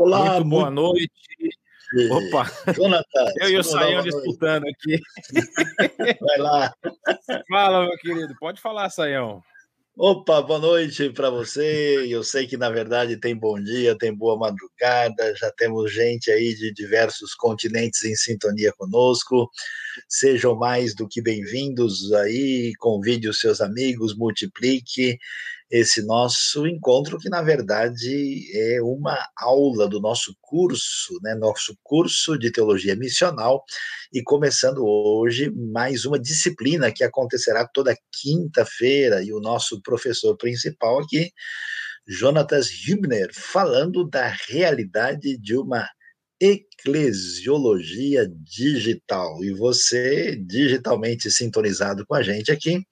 Olá, muito boa muito... noite. Opa! Jonathan, eu e o Saião disputando aqui. Vai lá. Fala, meu querido. Pode falar, Saião. Opa, boa noite para você. Eu sei que na verdade tem bom dia, tem boa madrugada, já temos gente aí de diversos continentes em sintonia conosco. Sejam mais do que bem-vindos aí, convide os seus amigos, multiplique esse nosso encontro, que na verdade é uma aula do nosso curso, né, nosso curso de teologia missional, e começando hoje mais uma disciplina que acontecerá toda quinta-feira, e o nosso professor principal aqui, Jonatas Hübner, falando da realidade de uma Eclesiologia Digital. E você, digitalmente sintonizado com a gente aqui,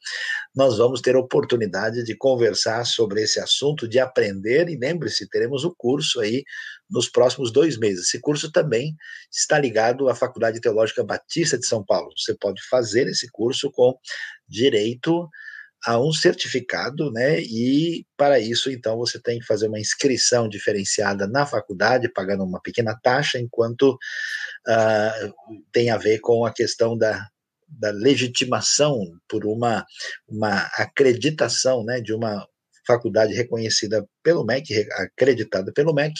nós vamos ter oportunidade de conversar sobre esse assunto, de aprender. E lembre-se, teremos o curso aí nos próximos dois meses. Esse curso também está ligado à Faculdade Teológica Batista de São Paulo. Você pode fazer esse curso com direito a um certificado, né? E para isso, então, você tem que fazer uma inscrição diferenciada na faculdade, pagando uma pequena taxa, enquanto uh, tem a ver com a questão da, da legitimação por uma, uma acreditação, né? De uma faculdade reconhecida pelo MEC, acreditada pelo MEC,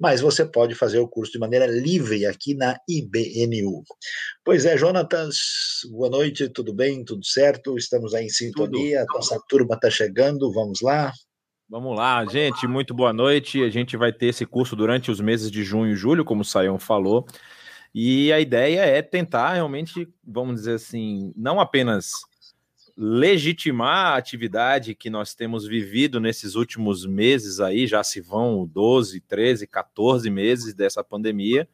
mas você pode fazer o curso de maneira livre aqui na IBNU. Pois é, Jonatas, boa noite, tudo bem, tudo certo? Estamos aí em sintonia, tudo. nossa turma está chegando, vamos lá. Vamos lá, gente, muito boa noite. A gente vai ter esse curso durante os meses de junho e julho, como o Saião falou. E a ideia é tentar realmente, vamos dizer assim, não apenas legitimar a atividade que nós temos vivido nesses últimos meses aí, já se vão 12, 13, 14 meses dessa pandemia,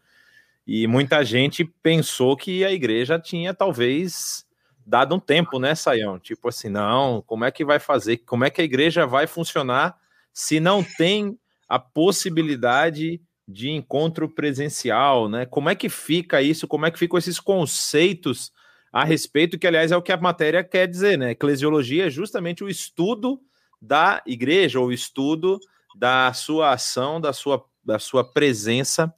e muita gente pensou que a igreja tinha talvez dado um tempo, né, Saião? Tipo assim, não, como é que vai fazer? Como é que a igreja vai funcionar se não tem a possibilidade de encontro presencial, né? Como é que fica isso? Como é que ficam esses conceitos a respeito, que aliás é o que a matéria quer dizer, né? Eclesiologia é justamente o estudo da igreja, ou o estudo da sua ação, da sua, da sua presença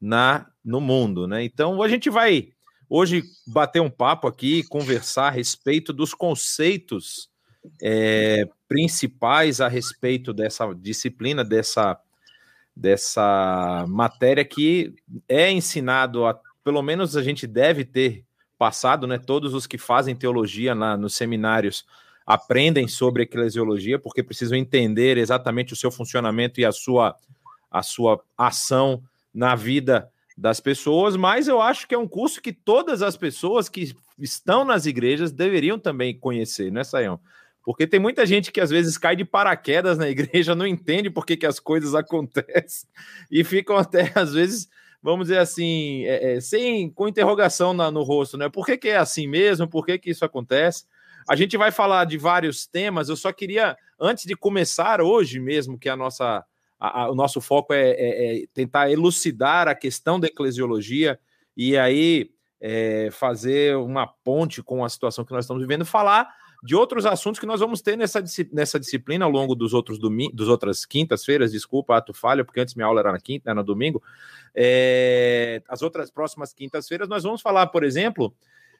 na no mundo, né? Então a gente vai hoje bater um papo aqui, conversar a respeito dos conceitos é, principais a respeito dessa disciplina, dessa, dessa matéria que é ensinado a, pelo menos a gente deve ter passado, né? Todos os que fazem teologia na, nos seminários aprendem sobre eclesiologia, porque precisam entender exatamente o seu funcionamento e a sua, a sua ação na vida das pessoas, mas eu acho que é um curso que todas as pessoas que estão nas igrejas deveriam também conhecer, né, Saião? Porque tem muita gente que às vezes cai de paraquedas na igreja, não entende por que, que as coisas acontecem e ficam até, às vezes, vamos dizer assim, é, é, sem com interrogação na, no rosto, né? Por que, que é assim mesmo? Por que, que isso acontece? A gente vai falar de vários temas. Eu só queria, antes de começar hoje mesmo, que a nossa, a, a, o nosso foco é, é, é, tentar elucidar a questão da eclesiologia e aí é, fazer uma ponte com a situação que nós estamos vivendo, falar de outros assuntos que nós vamos ter nessa, nessa disciplina ao longo dos outros domingos, dos outras quintas-feiras, desculpa, ato falha, porque antes minha aula era na quinta, era no domingo. É, as outras próximas quintas-feiras, nós vamos falar, por exemplo,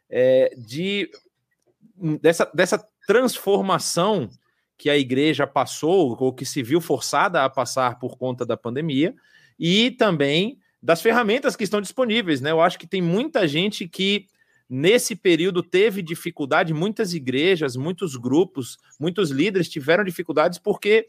é, de dessa, dessa transformação que a igreja passou, ou que se viu forçada a passar por conta da pandemia, e também das ferramentas que estão disponíveis, né? Eu acho que tem muita gente que Nesse período teve dificuldade, muitas igrejas, muitos grupos, muitos líderes tiveram dificuldades porque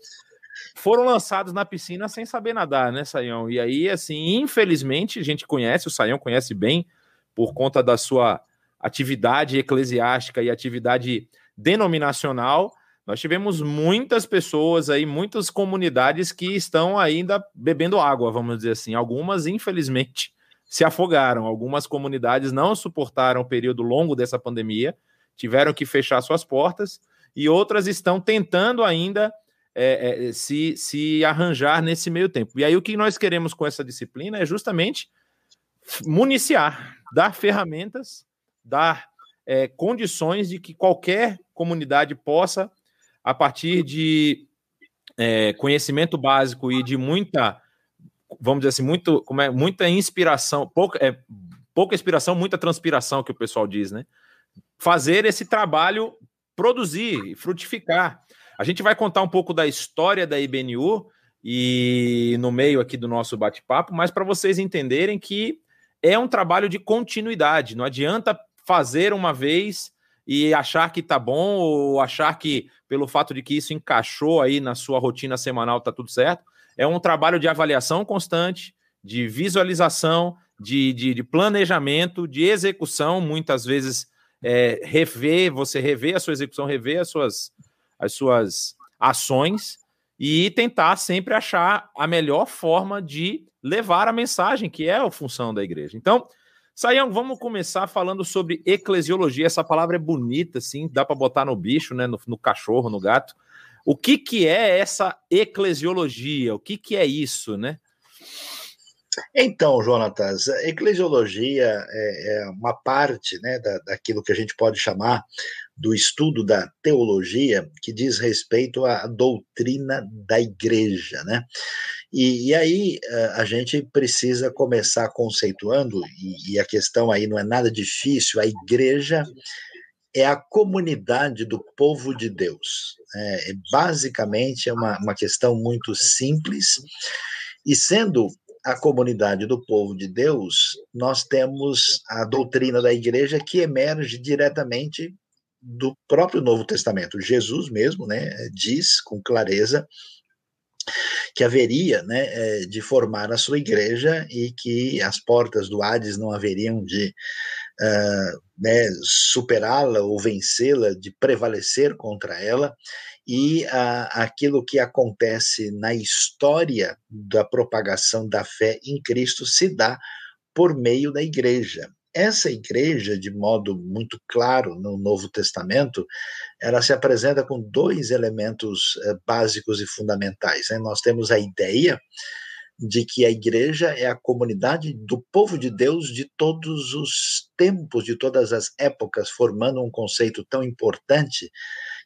foram lançados na piscina sem saber nadar, né, Saião? E aí, assim, infelizmente, a gente conhece, o Saião conhece bem, por conta da sua atividade eclesiástica e atividade denominacional, nós tivemos muitas pessoas aí, muitas comunidades que estão ainda bebendo água, vamos dizer assim. Algumas, infelizmente, se afogaram. Algumas comunidades não suportaram o período longo dessa pandemia, tiveram que fechar suas portas, e outras estão tentando ainda é, é, se, se arranjar nesse meio tempo. E aí o que nós queremos com essa disciplina é justamente municiar, dar ferramentas, dar é, condições de que qualquer comunidade possa, a partir de é, conhecimento básico e de muita vamos dizer assim, muito, como é, muita inspiração, pouca, é, pouca inspiração, muita transpiração que o pessoal diz, né? Fazer esse trabalho produzir, frutificar. A gente vai contar um pouco da história da IBNU e no meio aqui do nosso bate-papo, mas para vocês entenderem que é um trabalho de continuidade. Não adianta fazer uma vez e achar que tá bom ou achar que pelo fato de que isso encaixou aí na sua rotina semanal tá tudo certo. É um trabalho de avaliação constante, de visualização, de, de, de planejamento, de execução, muitas vezes é, rever, você rever a sua execução, rever as suas, as suas ações e tentar sempre achar a melhor forma de levar a mensagem, que é a função da igreja. Então, Saião, vamos começar falando sobre eclesiologia. Essa palavra é bonita, assim, dá para botar no bicho, né, no, no, cachorro, no gato. O que, que é essa eclesiologia? O que, que é isso, né? Então, Jonatas, a eclesiologia é, é uma parte né, da, daquilo que a gente pode chamar do estudo da teologia que diz respeito à doutrina da igreja, né? E, e aí eh, a gente precisa começar conceituando, e, e a questão aí não é nada difícil, a igreja é a comunidade do povo de Deus. É, é basicamente é uma, uma questão muito simples, e sendo a comunidade do povo de Deus, nós temos a doutrina da igreja que emerge diretamente do próprio Novo Testamento. Jesus mesmo né, diz com clareza que haveria né, eh, de formar a sua igreja e que as portas do Hades não haveriam de uh, né, superá-la ou vencê-la, de prevalecer contra ela, e uh, aquilo que acontece na história da propagação da fé em Cristo se dá por meio da igreja. Essa igreja, de modo muito claro no Novo Testamento, ela se apresenta com dois elementos eh, básicos e fundamentais. Né? Nós temos a ideia de que a igreja é a comunidade do povo de Deus de todos os tempos, de todas as épocas, formando um conceito tão importante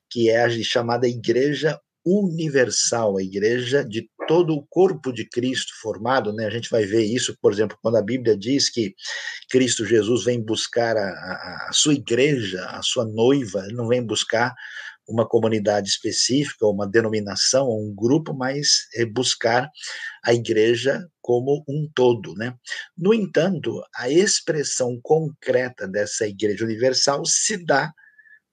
que é a chamada igreja universal, a igreja de todo o corpo de Cristo formado, né? A gente vai ver isso, por exemplo, quando a Bíblia diz que Cristo Jesus vem buscar a, a, a sua igreja, a sua noiva, ele não vem buscar uma comunidade específica, uma denominação, um grupo, mas é buscar a igreja como um todo, né? No entanto, a expressão concreta dessa igreja universal se dá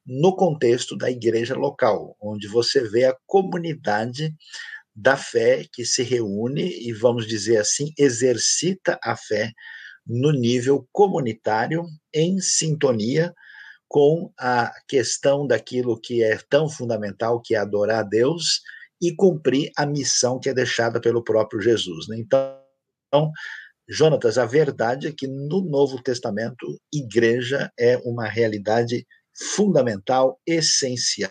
no contexto da igreja local, onde você vê a comunidade da fé que se reúne e, vamos dizer assim, exercita a fé no nível comunitário, em sintonia com a questão daquilo que é tão fundamental, que é adorar a Deus e cumprir a missão que é deixada pelo próprio Jesus. Né? Então, Jonatas, a verdade é que no Novo Testamento, igreja é uma realidade fundamental, essencial,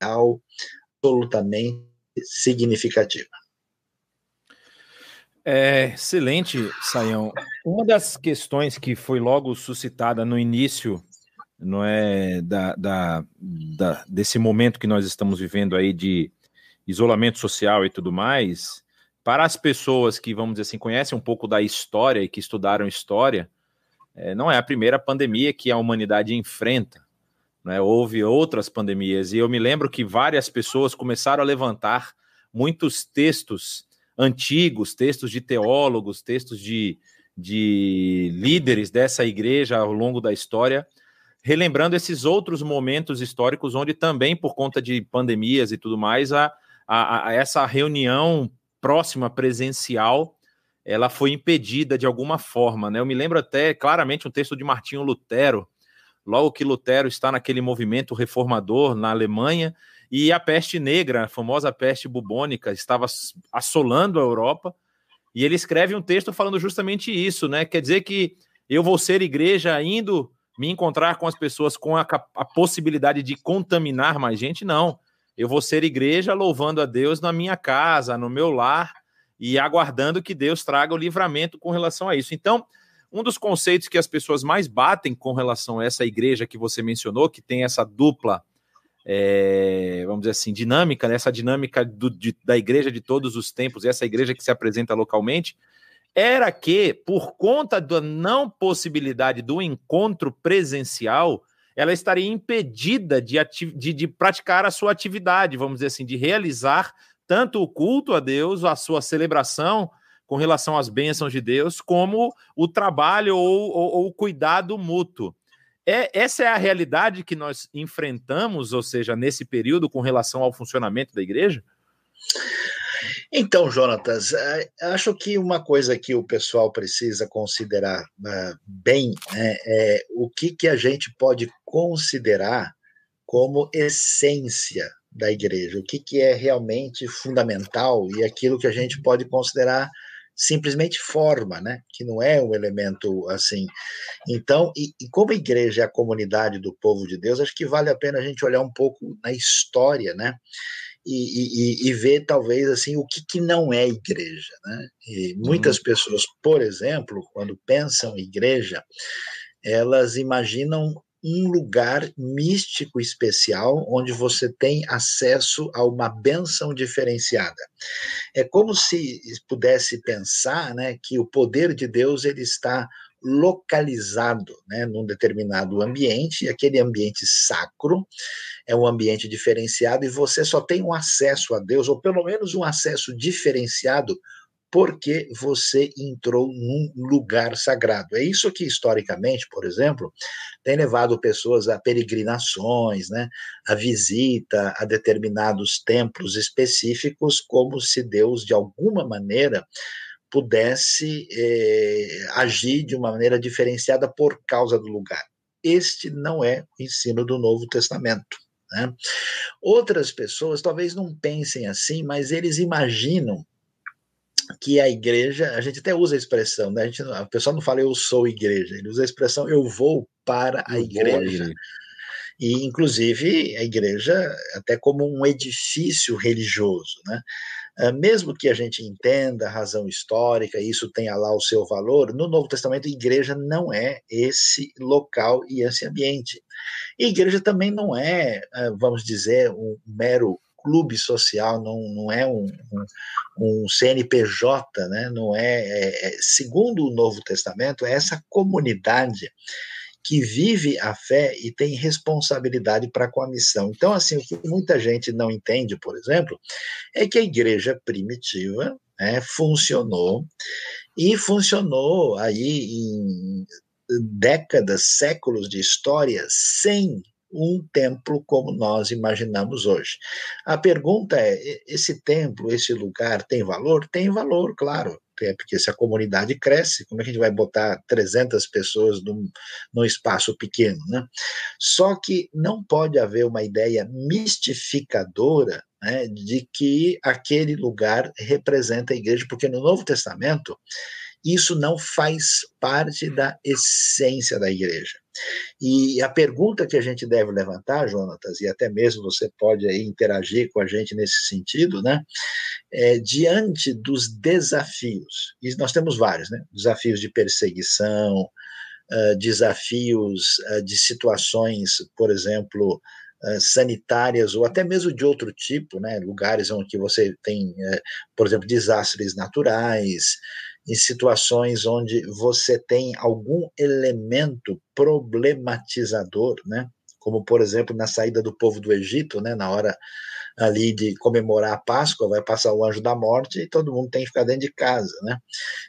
absolutamente significativa. É, excelente, Saião. Uma das questões que foi logo suscitada no início não é, da, da, da, desse momento que nós estamos vivendo aí de isolamento social e tudo mais, para as pessoas que, vamos dizer assim, conhecem um pouco da história e que estudaram história, é, não é a primeira pandemia que a humanidade enfrenta. Né? Houve outras pandemias, e eu me lembro que várias pessoas começaram a levantar muitos textos antigos, textos de teólogos, textos de, de líderes dessa igreja ao longo da história, relembrando esses outros momentos históricos onde também, por conta de pandemias e tudo mais, a, a, a essa reunião próxima presencial ela foi impedida de alguma forma. Né? Eu me lembro até claramente um texto de Martinho Lutero, logo que Lutero está naquele movimento reformador na Alemanha, e a peste negra, a famosa peste bubônica, estava assolando a Europa, e ele escreve um texto falando justamente isso, né? Quer dizer que eu vou ser igreja indo me encontrar com as pessoas com a, a possibilidade de contaminar mais gente? Não. Eu vou ser igreja louvando a Deus na minha casa, no meu lar, e aguardando que Deus traga o livramento com relação a isso. Então, um dos conceitos que as pessoas mais batem com relação a essa igreja que você mencionou, que tem essa dupla é, vamos dizer assim, dinâmica, né? essa dinâmica do, de, da igreja de todos os tempos, essa igreja que se apresenta localmente, era que, por conta da não possibilidade do encontro presencial, ela estaria impedida de, de, de, praticar a sua atividade, vamos dizer assim, de realizar tanto o culto a Deus, a sua celebração com relação às bênçãos de Deus, como o trabalho ou, ou, ou o cuidado mútuo. É, essa é a realidade que nós enfrentamos, ou seja, nesse período, com relação ao funcionamento da igreja? Então, Jonatas, é, acho que uma coisa que o pessoal precisa considerar uh, bem né, é o que, que a gente pode considerar como essência da igreja, o que, que é realmente fundamental e aquilo que a gente pode considerar simplesmente forma, né? Que não é um elemento assim. Então, e, e, como a igreja é a comunidade do povo de Deus, acho que vale a pena a gente olhar um pouco na história, né? E, e, e ver talvez assim o que, que não é igreja, né? E muitas uhum. pessoas, por exemplo, quando pensam em igreja, elas imaginam um lugar místico especial onde você tem acesso a uma benção diferenciada. É como se pudesse pensar, né, que o poder de Deus ele está localizado, né, num determinado ambiente, aquele ambiente sacro é um ambiente diferenciado e você só tem um acesso a Deus, ou pelo menos um acesso diferenciado porque você entrou num lugar sagrado. É isso que, historicamente, por exemplo, tem levado pessoas a peregrinações, né, a visita a determinados templos específicos, como se Deus, de alguma maneira, pudesse eh, agir de uma maneira diferenciada por causa do lugar. Este não é o ensino do Novo Testamento. Né? Outras pessoas talvez não pensem assim, mas eles imaginam que a igreja, a gente até usa a expressão, né? a, gente, a pessoa não fala eu sou igreja, ele usa a expressão eu vou para a igreja. E, inclusive, a igreja até como um edifício religioso, né? Ah, mesmo que a gente entenda a razão histórica, isso tenha lá o seu valor, no Novo Testamento, a igreja não é esse local e esse ambiente. E a igreja também não é, ah, vamos dizer, um mero clube social, não, não é um, um, um CNPJ, né? não é, é, é, segundo o Novo Testamento, é essa comunidade que vive a fé e tem responsabilidade para com a missão. Então, assim, o que muita gente não entende, por exemplo, é que a igreja primitiva né, funcionou e funcionou aí em décadas, séculos de história sem um templo como nós imaginamos hoje. A pergunta é: esse templo, esse lugar tem valor? Tem valor, claro. É porque se a comunidade cresce, como é que a gente vai botar 300 pessoas num, num espaço pequeno, né? Só que não pode haver uma ideia mistificadora né, de que aquele lugar representa a igreja, porque no Novo Testamento isso não faz parte da essência da igreja. E a pergunta que a gente deve levantar, Jonatas, e até mesmo você pode aí interagir com a gente nesse sentido, né? É, diante dos desafios, e nós temos vários, né? Desafios de perseguição, uh, desafios uh, de situações, por exemplo, uh, sanitárias ou até mesmo de outro tipo, né? Lugares onde você tem, eh, por exemplo, desastres naturais, em situações onde você tem algum elemento problematizador, né? Como, por exemplo, na saída do povo do Egito, né? Na hora ali de comemorar a Páscoa, vai passar o anjo da morte e todo mundo tem que ficar dentro de casa, né?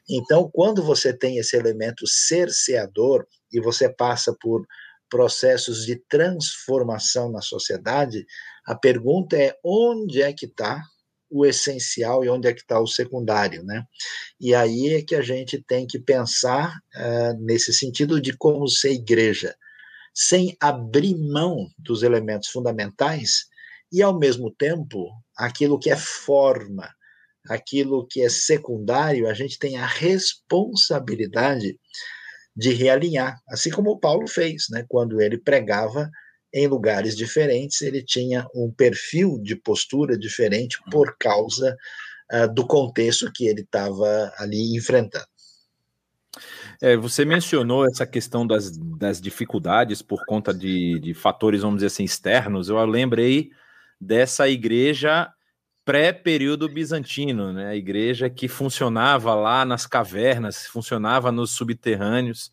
Então, quando você tem esse elemento cerceador e você passa por processos de transformação na sociedade, a pergunta é onde é que está o essencial e onde é que está o secundário, né? E aí é que a gente tem que pensar uh, nesse sentido de como ser igreja, sem abrir mão dos elementos fundamentais e, ao mesmo tempo, aquilo que é forma, aquilo que é secundário, a gente tem a responsabilidade de realinhar, assim como Paulo fez, né, quando ele pregava em lugares diferentes, ele tinha um perfil de postura diferente por causa uh, do contexto que ele estava ali enfrentando. É, você mencionou essa questão das, das dificuldades por conta de, de fatores, vamos dizer assim, externos. Eu lembrei dessa igreja pré-período bizantino, né? A igreja que funcionava lá nas cavernas, funcionava nos subterrâneos.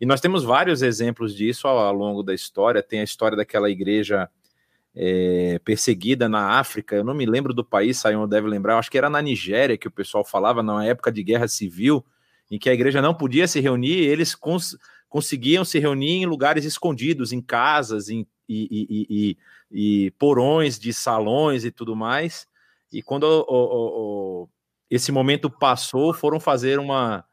E nós temos vários exemplos disso ao, ao longo da história. Tem a história daquela igreja é, perseguida na África. Eu não me lembro do país, Sayão deve lembrar. acho que era na Nigéria que o pessoal falava, na época de guerra civil, em que a igreja não podia se reunir, eles cons conseguiam se reunir em lugares escondidos, em casas, em, e, e, e, e porões de salões e tudo mais. E quando o, o, o, esse momento passou, foram fazer uma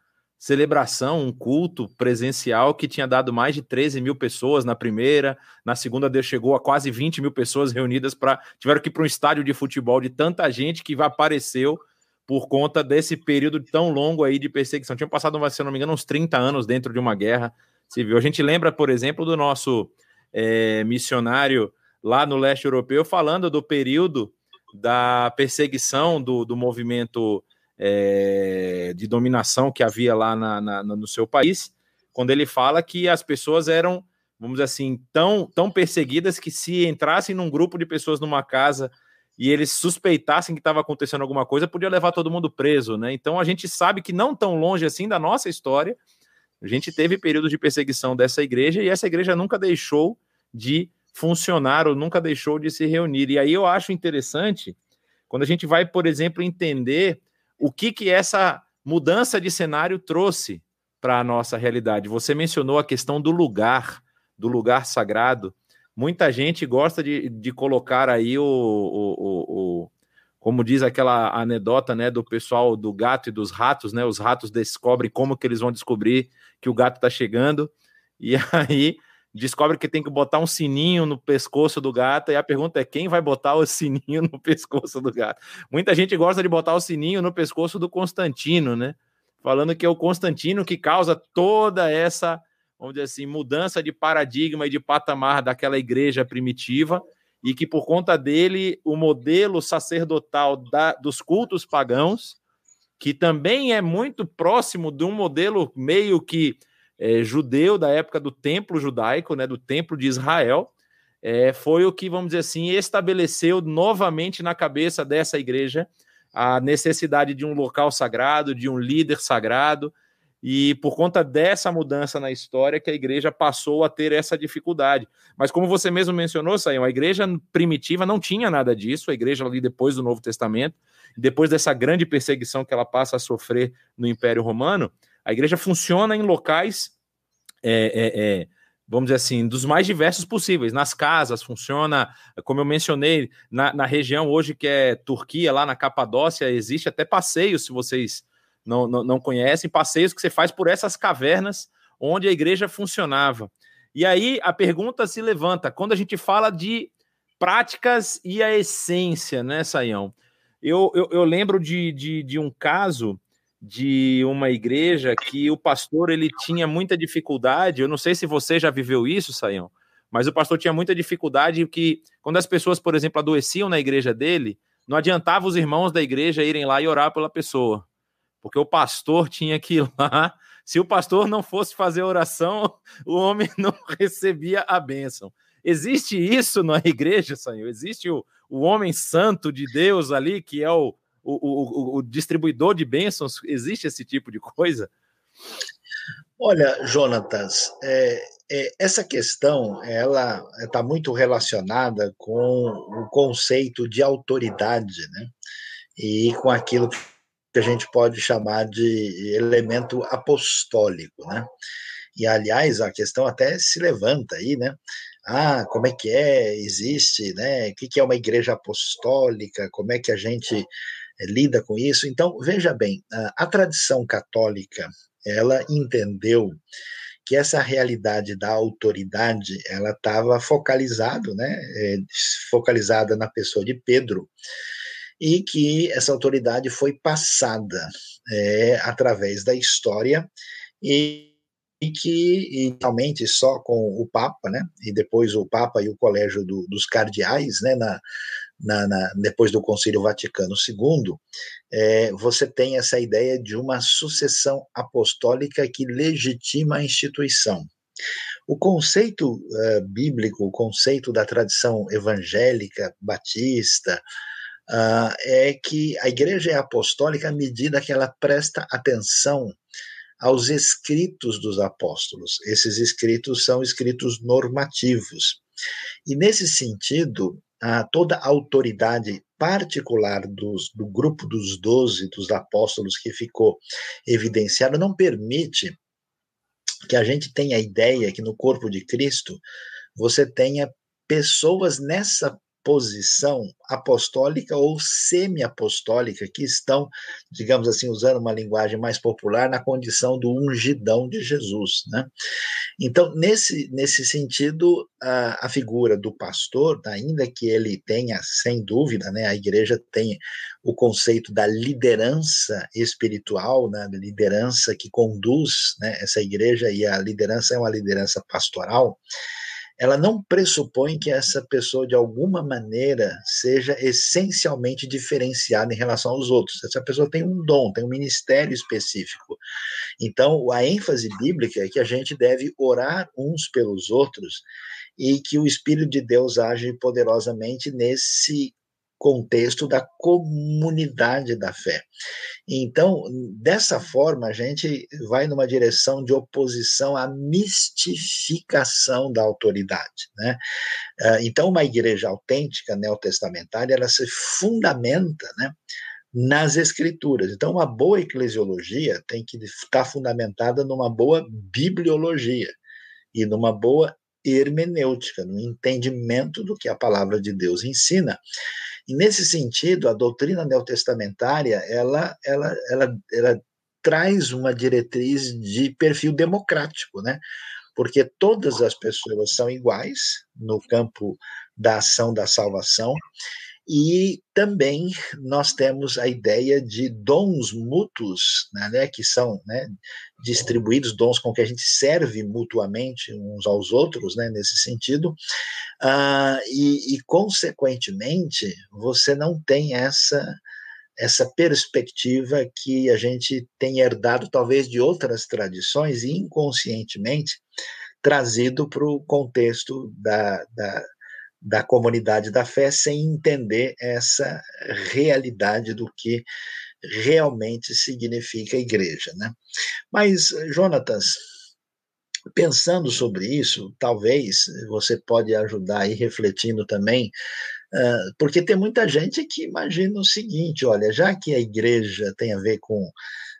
celebração, um culto presencial que tinha dado mais de 13 mil pessoas na primeira, na segunda chegou a quase 20 mil pessoas reunidas para tiveram que ir para um estádio de futebol de tanta gente que apareceu por conta desse período tão longo aí de perseguição. Tinham passado, se não me engano, uns 30 anos dentro de uma guerra civil. A gente lembra, por exemplo, do nosso é, missionário lá no leste europeu falando do período da perseguição do, do movimento é, de dominação que havia lá na, na, no seu país, quando ele fala que as pessoas eram, vamos dizer assim, tão, tão perseguidas que se entrassem num grupo de pessoas numa casa e eles suspeitassem que estava acontecendo alguma coisa, podia levar todo mundo preso, né? Então a gente sabe que não tão longe assim da nossa história, a gente teve períodos de perseguição dessa igreja e essa igreja nunca deixou de funcionar ou nunca deixou de se reunir. E aí eu acho interessante quando a gente vai, por exemplo, entender o que que essa mudança de cenário trouxe para a nossa realidade. Você mencionou a questão do lugar, do lugar sagrado. Muita gente gosta de, de colocar aí o, o, o, o, como diz aquela anedota, né, do pessoal do gato e dos ratos, né? Os ratos descobrem como que eles vão descobrir que o gato está chegando. E aí descobre que tem que botar um sininho no pescoço do gato, e a pergunta é quem vai botar o sininho no pescoço do gato? Muita gente gosta de botar o sininho no pescoço do Constantino, né? Falando que é o Constantino que causa toda essa vamos dizer assim, mudança de paradigma e de patamar daquela igreja primitiva, e que por conta dele o modelo sacerdotal da, dos cultos pagãos, que também é muito próximo de um modelo meio que é, judeu da época do templo judaico, né, do templo de Israel, é, foi o que, vamos dizer assim, estabeleceu novamente na cabeça dessa igreja a necessidade de um local sagrado, de um líder sagrado, e por conta dessa mudança na história que a igreja passou a ter essa dificuldade. Mas como você mesmo mencionou, Saião, a igreja primitiva não tinha nada disso, a igreja ali depois do Novo Testamento, depois dessa grande perseguição que ela passa a sofrer no Império Romano, a igreja funciona em locais, é, é, é, vamos dizer assim, dos mais diversos possíveis. Nas casas funciona, como eu mencionei, na, na região hoje que é Turquia, lá na Capadócia, existe até passeio, se vocês não, não, não conhecem, passeios que você faz por essas cavernas onde a igreja funcionava. E aí a pergunta se levanta: quando a gente fala de práticas e a essência, né, Saião? Eu, eu, eu lembro de, de, de, um caso de uma igreja que o pastor ele tinha muita dificuldade. Eu não sei se você já viveu isso, Saião, mas o pastor tinha muita dificuldade que, quando as pessoas, por exemplo, adoeciam na igreja dele, não adiantava os irmãos da igreja irem lá e orar pela pessoa porque o pastor tinha que ir lá. Se o pastor não fosse fazer oração, o homem não recebia a bênção. Existe isso na igreja, Senhor? Existe o, o homem santo de Deus ali, que é o, o, o, o distribuidor de bênçãos? Existe esse tipo de coisa? Olha, Jonatas, é, é, essa questão ela está muito relacionada com o conceito de autoridade, né? E com aquilo que a gente pode chamar de elemento apostólico, né? E aliás, a questão até se levanta aí, né? Ah, como é que é? Existe, né? O que é uma igreja apostólica? Como é que a gente lida com isso? Então, veja bem, a, a tradição católica, ela entendeu que essa realidade da autoridade, ela estava focalizado, né? É, focalizada na pessoa de Pedro, e que essa autoridade foi passada é, através da história e, e que inicialmente só com o Papa, né, e depois o Papa e o Colégio do, dos Cardeais, né, na, na, na, depois do Concílio Vaticano II, é, você tem essa ideia de uma sucessão apostólica que legitima a instituição. O conceito uh, bíblico, o conceito da tradição evangélica, batista, uh, é que a igreja é apostólica à medida que ela presta atenção aos escritos dos apóstolos. Esses escritos são escritos normativos. E, nesse sentido, uh, toda a autoridade particular dos, do grupo dos doze, dos apóstolos, que ficou evidenciado, não permite que a gente tenha a ideia que no corpo de Cristo você tenha pessoas nessa posição apostólica ou semi-apostólica que estão, digamos assim, usando uma linguagem mais popular, na condição do ungidão de Jesus, né? Então, nesse, nesse sentido, a, a figura do pastor, ainda que ele tenha, sem dúvida, né, a igreja tem o conceito da liderança espiritual, né, da liderança que conduz né, essa igreja, e a liderança é uma liderança pastoral, ela não pressupõe que essa pessoa, de alguma maneira, seja essencialmente diferenciada em relação aos outros. Essa pessoa tem um dom, tem um ministério específico. Então, a ênfase bíblica é que a gente deve orar uns pelos outros e que o Espírito de Deus age poderosamente nesse contexto da comunidade da fé. Então, dessa forma, a gente vai numa direção de oposição à mistificação da autoridade. Né? Ah, então, uma igreja autêntica, neotestamentária, ela se fundamenta né, nas escrituras. Então, uma boa eclesiologia tem que estar fundamentada numa boa bibliologia e numa boa hermenêutica, no entendimento do que a palavra de Deus ensina. E nesse sentido, a doutrina neotestamentária, ela, ela, ela, ela traz uma diretriz de perfil democrático, né? Porque todas as pessoas são iguais no campo da ação da salvação e também nós temos a ideia de dons mútuos, né, que são né, distribuídos, dons com que a gente serve mutuamente uns aos outros, né, nesse sentido, uh, e, e, consequentemente, você não tem essa, essa perspectiva que a gente tem herdado, talvez, de outras tradições, e inconscientemente trazido para o contexto da, da da comunidade da fé sem entender essa realidade do que realmente significa igreja, né? Mas, Jonatas, pensando sobre isso, talvez você pode ajudar aí refletindo também, porque tem muita gente que imagina o seguinte: olha, já que a igreja tem a ver com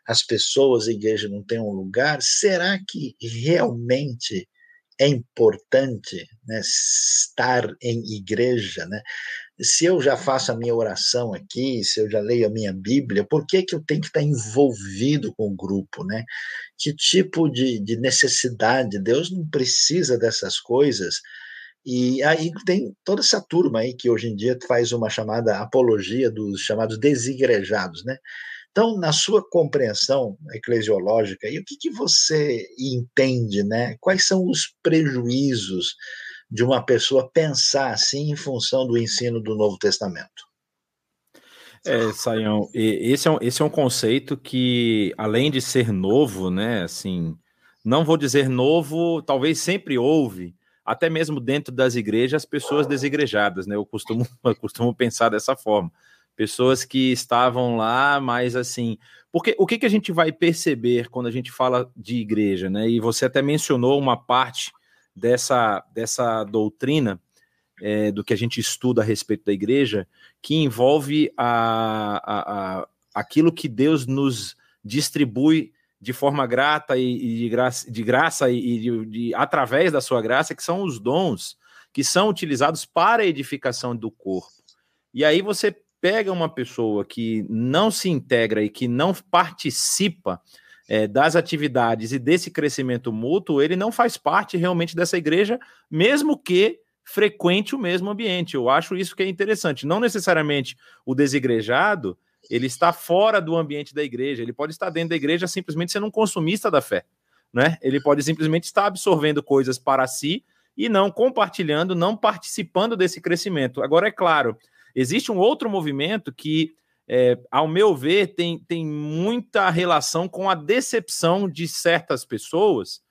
as pessoas, a igreja não tem um lugar, será que realmente é importante né, estar em igreja, né? Se eu já faço a minha oração aqui, se eu já leio a minha Bíblia, por que, que eu tenho que estar envolvido com o grupo, né? Que tipo de, de necessidade? Deus não precisa dessas coisas. E aí tem toda essa turma aí que hoje em dia faz uma chamada apologia dos chamados desigrejados, né? Então, na sua compreensão eclesiológica, e o que, que você entende, né? Quais são os prejuízos de uma pessoa pensar assim em função do ensino do Novo Testamento? É, Saião, esse é, um, esse é um conceito que, além de ser novo, né, assim, não vou dizer novo, talvez sempre houve, até mesmo dentro das igrejas, pessoas desigrejadas, né, eu costumo, eu costumo pensar dessa forma pessoas que estavam lá, mas assim, porque o que, que a gente vai perceber quando a gente fala de igreja, né? E você até mencionou uma parte dessa, dessa doutrina é, do que a gente estuda a respeito da igreja, que envolve a, a, a aquilo que Deus nos distribui de forma grata e, e de graça, de graça e de, de, através da sua graça, que são os dons que são utilizados para a edificação do corpo. E aí você pega uma pessoa que não se integra e que não participa é, das atividades e desse crescimento mútuo, ele não faz parte realmente dessa igreja, mesmo que frequente o mesmo ambiente. Eu acho isso que é interessante. Não necessariamente o desigrejado ele está fora do ambiente da igreja, ele pode estar dentro da igreja simplesmente sendo um consumista da fé, né? Ele pode simplesmente estar absorvendo coisas para si e não compartilhando, não participando desse crescimento. Agora é claro, Existe um outro movimento que, é, ao meu ver, tem, tem muita relação com a decepção de certas pessoas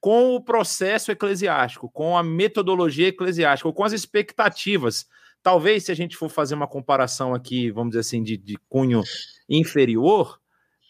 com o processo eclesiástico, com a metodologia eclesiástica, com as expectativas. Talvez, se a gente for fazer uma comparação aqui, vamos dizer assim, de, de cunho inferior,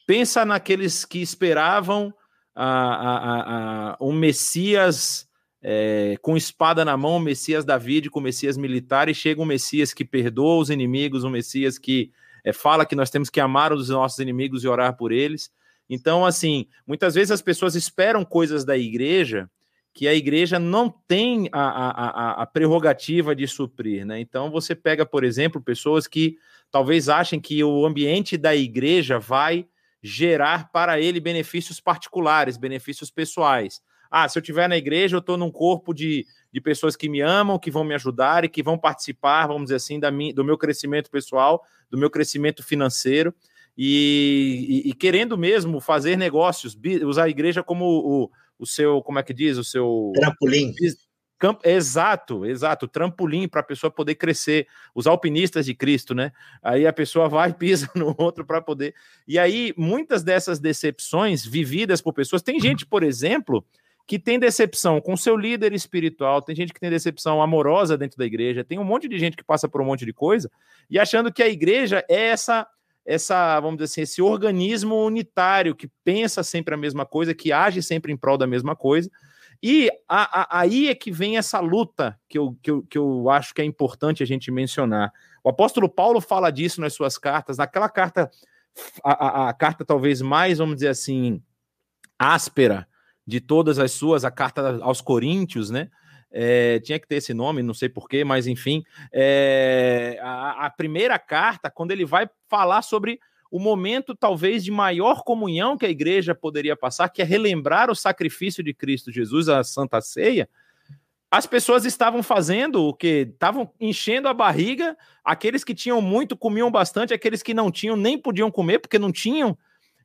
pensa naqueles que esperavam a, a, a, um Messias é, com espada na mão, Messias David com Messias militar, e chega um Messias que perdoa os inimigos, um Messias que é, fala que nós temos que amar os nossos inimigos e orar por eles. Então, assim, muitas vezes as pessoas esperam coisas da igreja que a igreja não tem a, a, a, prerrogativa de suprir, né? Então você pega, por exemplo, pessoas que talvez achem que o ambiente da igreja vai gerar para ele benefícios particulares, benefícios pessoais. Ah, se eu estiver na igreja, eu estou num corpo de, de pessoas que me amam, que vão me ajudar e que vão participar, vamos dizer assim, da minha, do meu crescimento pessoal, do meu crescimento financeiro. E, e, e, querendo mesmo fazer negócios, usar a igreja como o, o seu, como é que diz, o seu trampolim. Campo, exato, exato, trampolim para a pessoa poder crescer, os alpinistas de Cristo, né? Aí a pessoa vai, pisa no outro para poder. E aí, muitas dessas decepções vividas por pessoas, tem gente, por exemplo, que tem decepção com seu líder espiritual, tem gente que tem decepção amorosa dentro da igreja, tem um monte de gente que passa por um monte de coisa e achando que a igreja é essa essa, vamos dizer assim, esse organismo unitário que pensa sempre a mesma coisa, que age sempre em prol da mesma coisa. E a, a, aí é que vem essa luta que eu, que, eu, que eu acho que é importante a gente mencionar. O apóstolo Paulo fala disso nas suas cartas, naquela carta, a, a, a carta talvez mais, vamos dizer assim, áspera de todas as suas, a carta aos Coríntios, né? É, tinha que ter esse nome, não sei porquê, mas enfim. É, a, a, primeira carta, quando ele vai falar sobre o momento talvez de maior comunhão que a igreja poderia passar, que é relembrar o sacrifício de Cristo Jesus, a Santa Ceia, as pessoas estavam fazendo o que? Estavam enchendo a barriga, aqueles que tinham muito comiam bastante, aqueles que não tinham nem podiam comer porque não tinham.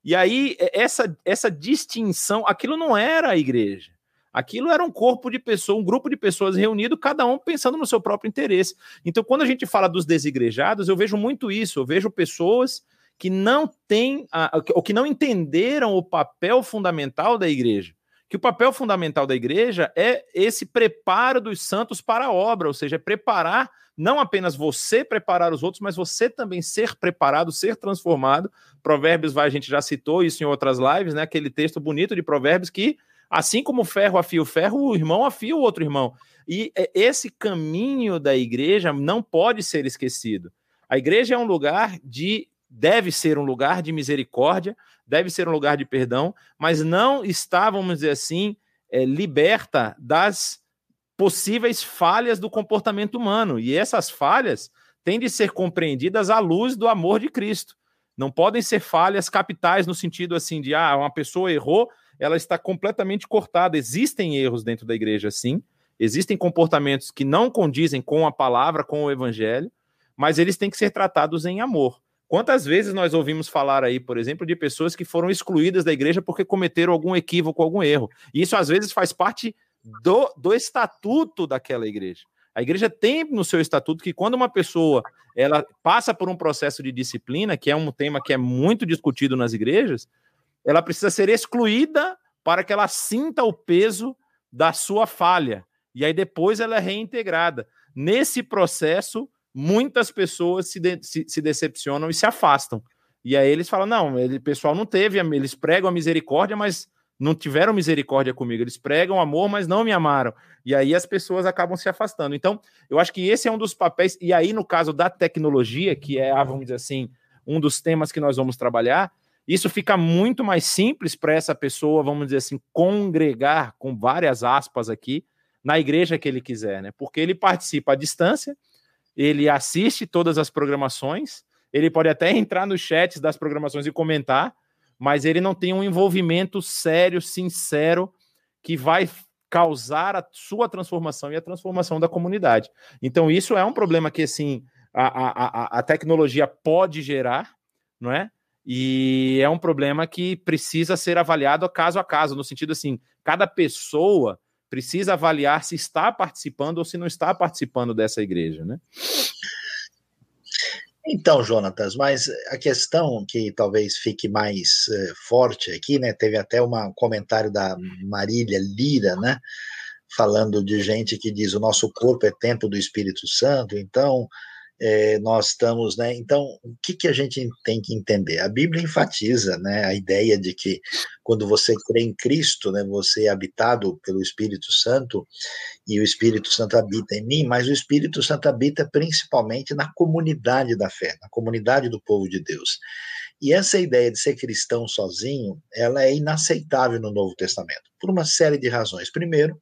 E aí, essa, essa distinção, aquilo não era a igreja. Aquilo era um corpo de pessoas, um grupo de pessoas reunido, cada um pensando no seu próprio interesse. Então, quando a gente fala dos desigrejados, eu vejo muito isso. Eu vejo pessoas que não têm, ou que não entenderam o papel fundamental da igreja. Que o papel fundamental da igreja é esse preparo dos santos para a obra, ou seja, é preparar não apenas você preparar os outros, mas você também ser preparado, ser transformado. Provérbios vai, a gente já citou isso em outras lives, né? Aquele texto bonito de Provérbios que Assim como o ferro afia o ferro, o irmão afia o outro irmão. E é, esse caminho da igreja não pode ser esquecido. A igreja é um lugar de deve ser um lugar de misericórdia, deve ser um lugar de perdão, mas não está, vamos dizer assim, é, liberta das possíveis falhas do comportamento humano. E essas falhas têm de ser compreendidas à luz do amor de Cristo. Não podem ser falhas capitais no sentido assim de ah, uma pessoa errou, ela está completamente cortada. Existem erros dentro da igreja, sim. Existem comportamentos que não condizem com a palavra, com o evangelho, mas eles têm que ser tratados em amor. Quantas vezes nós ouvimos falar aí, por exemplo, de pessoas que foram excluídas da igreja porque cometeram algum equívoco, algum erro? E isso às vezes faz parte do, do estatuto daquela igreja. A igreja tem no seu estatuto que quando uma pessoa ela passa por um processo de disciplina, que é um tema que é muito discutido nas igrejas, ela precisa ser excluída para que ela sinta o peso da sua falha. E aí depois ela é reintegrada. Nesse processo, muitas pessoas se, de, se, se decepcionam e se afastam. E aí eles falam: não, o pessoal não teve, eles pregam a misericórdia, mas não tiveram misericórdia comigo. Eles pregam amor, mas não me amaram. E aí as pessoas acabam se afastando. Então, eu acho que esse é um dos papéis. E aí, no caso da tecnologia, que é, vamos dizer assim, um dos temas que nós vamos trabalhar, isso fica muito mais simples para essa pessoa, vamos dizer assim, congregar, com várias aspas aqui, na igreja que ele quiser, né? Porque ele participa à distância, ele assiste todas as programações, ele pode até entrar nos chats das programações e comentar, mas ele não tem um envolvimento sério, sincero, que vai causar a sua transformação e a transformação da comunidade. Então, isso é um problema que, assim, a, a, a tecnologia pode gerar, não é? E é um problema que precisa ser avaliado caso a caso, no sentido assim, cada pessoa precisa avaliar se está participando ou se não está participando dessa igreja, né? Então, Jonatas, mas a questão que talvez fique mais uh, forte aqui, né? Teve até um comentário da Marília Lira, né? Falando de gente que diz o nosso corpo é templo do Espírito Santo, então é, nós estamos, né? Então, o que, que a gente tem que entender? A Bíblia enfatiza, né, a ideia de que quando você crê em Cristo, né, você é habitado pelo Espírito Santo e o Espírito Santo habita em mim, mas o Espírito Santo habita principalmente na comunidade da fé, na comunidade do povo de Deus. E essa ideia de ser cristão sozinho, ela é inaceitável no Novo Testamento, por uma série de razões. Primeiro,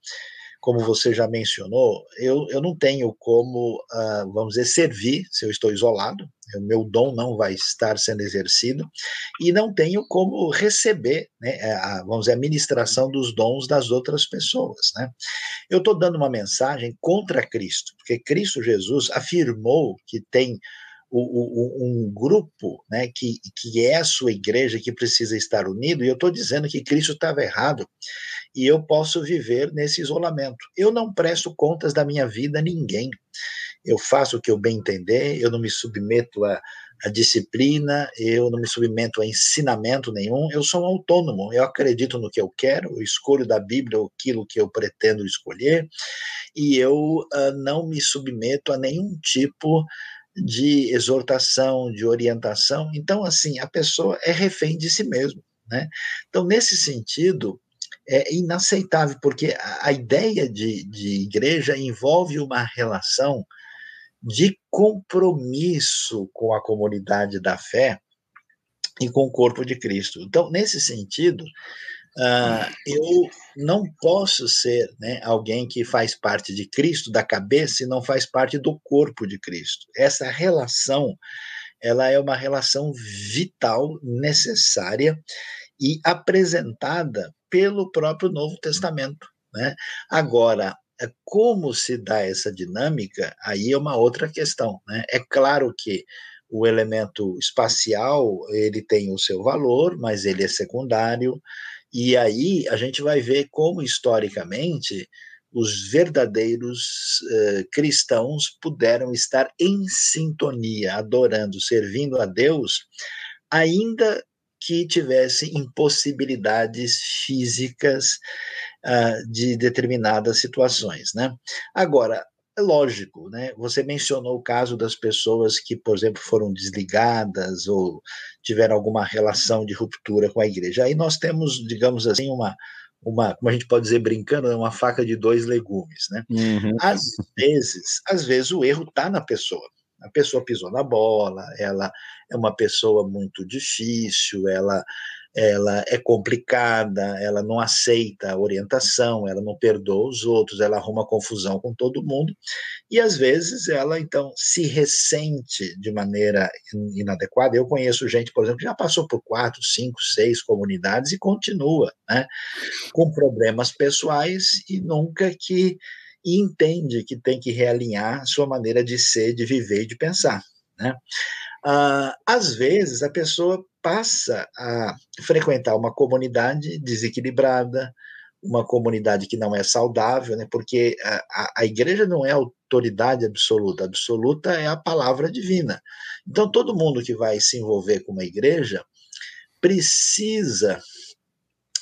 como você já mencionou, eu, eu não tenho como, uh, vamos dizer, servir se eu estou isolado, o meu dom não vai estar sendo exercido, e não tenho como receber, né, a, vamos dizer, a ministração dos dons das outras pessoas. Né? Eu estou dando uma mensagem contra Cristo, porque Cristo Jesus afirmou que tem um grupo né, que, que é a sua igreja que precisa estar unido, e eu estou dizendo que Cristo estava errado e eu posso viver nesse isolamento. Eu não presto contas da minha vida a ninguém. Eu faço o que eu bem entender, eu não me submeto a, a disciplina, eu não me submeto a ensinamento nenhum, eu sou um autônomo, eu acredito no que eu quero, eu escolho da Bíblia aquilo que eu pretendo escolher, e eu uh, não me submeto a nenhum tipo de exortação, de orientação. Então, assim, a pessoa é refém de si mesmo. Né? Então, nesse sentido, é inaceitável, porque a, ideia de, de igreja envolve uma relação de compromisso com a comunidade da fé e com o corpo de Cristo. Então, nesse sentido, uh, eu não posso ser né, alguém que faz parte de Cristo, da cabeça, e não faz parte do corpo de Cristo. Essa relação, ela é uma relação vital, necessária e apresentada pelo próprio Novo Testamento. Né? Agora, é como se dá essa dinâmica, aí é uma outra questão. Né? É claro que o elemento espacial ele tem o seu valor, mas ele é secundário, e aí a gente vai ver como historicamente os verdadeiros uh, cristãos puderam estar em sintonia, adorando, servindo a Deus, ainda que tivesse impossibilidades físicas uh, de determinadas situações, né? Agora, é lógico, né? Você mencionou o caso das pessoas que, por exemplo, foram desligadas ou tiveram alguma relação de ruptura com a igreja. Aí nós temos, digamos assim, uma uma, como a gente pode dizer brincando, uma faca de dois legumes, né? Uhum. Às vezes, às vezes o erro está na pessoa. A pessoa pisou na bola, ela é uma pessoa muito difícil, ela, ela é complicada, ela não aceita a orientação, ela não perdoa os outros, ela arruma confusão com todo mundo, e às vezes ela então se ressente de maneira inadequada. Eu conheço gente, por exemplo, que já passou por quatro, cinco, seis comunidades e continua, né, com problemas pessoais e nunca que entende que tem que realinhar sua maneira de ser, de viver e de pensar. Né? Ah, às vezes, a pessoa passa a frequentar uma comunidade desequilibrada, uma comunidade que não é saudável, né? porque a, a igreja não é autoridade absoluta, absoluta é a palavra divina. Então, todo mundo que vai se envolver com uma igreja precisa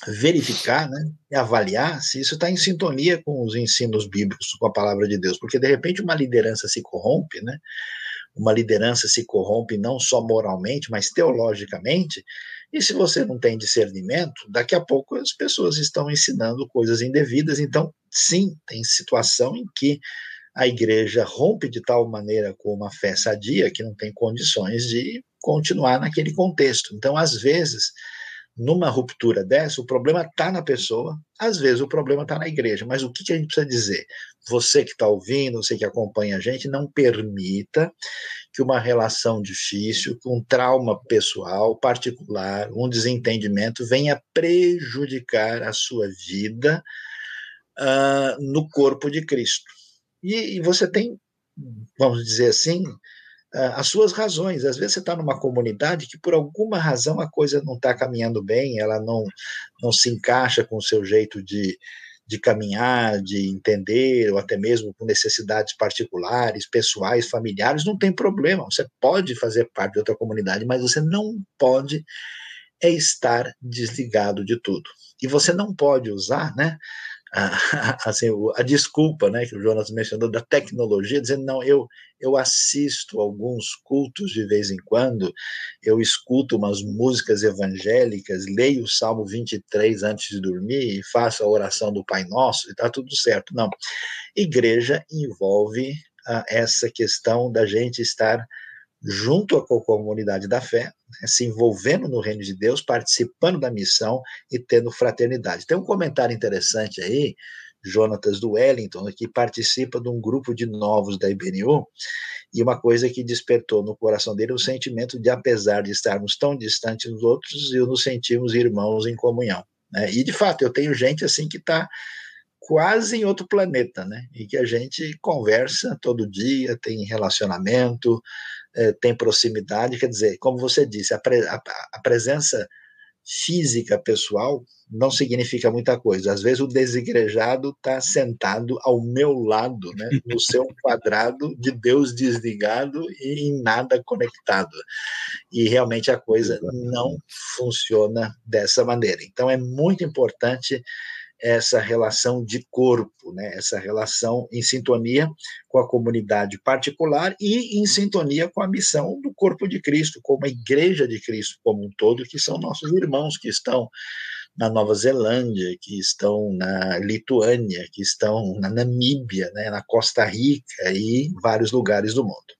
verificar, né, e avaliar se isso está em sintonia com os ensinos bíblicos, com a palavra de Deus, porque de repente uma liderança se corrompe, né? Uma liderança se corrompe não só moralmente, mas teologicamente. E se você não tem discernimento, daqui a pouco as pessoas estão ensinando coisas indevidas. Então, sim, tem situação em que a igreja rompe de tal maneira com uma fé sadia que não tem condições de continuar naquele contexto. Então, às vezes, numa ruptura dessa, o problema está na pessoa, às vezes o problema está na igreja. Mas o que, que a gente precisa dizer? Você que está ouvindo, você que acompanha a gente, não permita que uma relação difícil, um trauma pessoal, particular, um desentendimento venha prejudicar a sua vida uh, no corpo de Cristo. E, e você tem, vamos dizer assim, as suas razões. Às vezes você está numa comunidade que, por alguma razão, a coisa não está caminhando bem, ela não, não se encaixa com o seu jeito de, de caminhar, de entender, ou até mesmo com necessidades particulares, pessoais, familiares, não tem problema. Você pode fazer parte de outra comunidade, mas você não pode é estar desligado de tudo. E você não pode usar, né? A, assim, a desculpa né, que o Jonas mencionou da tecnologia, dizendo, não, eu, eu assisto alguns cultos de vez em quando, eu escuto umas músicas evangélicas, leio o Salmo 23 antes de dormir e faço a oração do Pai Nosso e está tudo certo. Não, igreja envolve ah, essa questão da gente estar junto com a comunidade da fé, né, se envolvendo no reino de Deus, participando da missão e tendo fraternidade. Tem um comentário interessante aí, Jonatas do Wellington, que participa de um grupo de novos da IBNU, e uma coisa que despertou no coração dele o sentimento de, apesar de estarmos tão distantes dos outros, eu nos sentimos irmãos em comunhão. Né? E, de fato, eu tenho gente assim que está quase em outro planeta, né? E que a gente conversa todo dia, tem relacionamento, é, tem proximidade, quer dizer, como você disse, a, pre, a, a presença física pessoal não significa muita coisa. Às vezes o desigrejado está sentado ao meu lado, né, no seu quadrado de Deus desligado e em nada conectado. E realmente a coisa não funciona dessa maneira. Então é muito importante essa relação de corpo, né? essa relação em sintonia com a comunidade particular e em sintonia com a missão do corpo de Cristo, como a igreja de Cristo como um todo, que são nossos irmãos que estão na Nova Zelândia, que estão na Lituânia, que estão na Namíbia, né? na Costa Rica e vários lugares do mundo.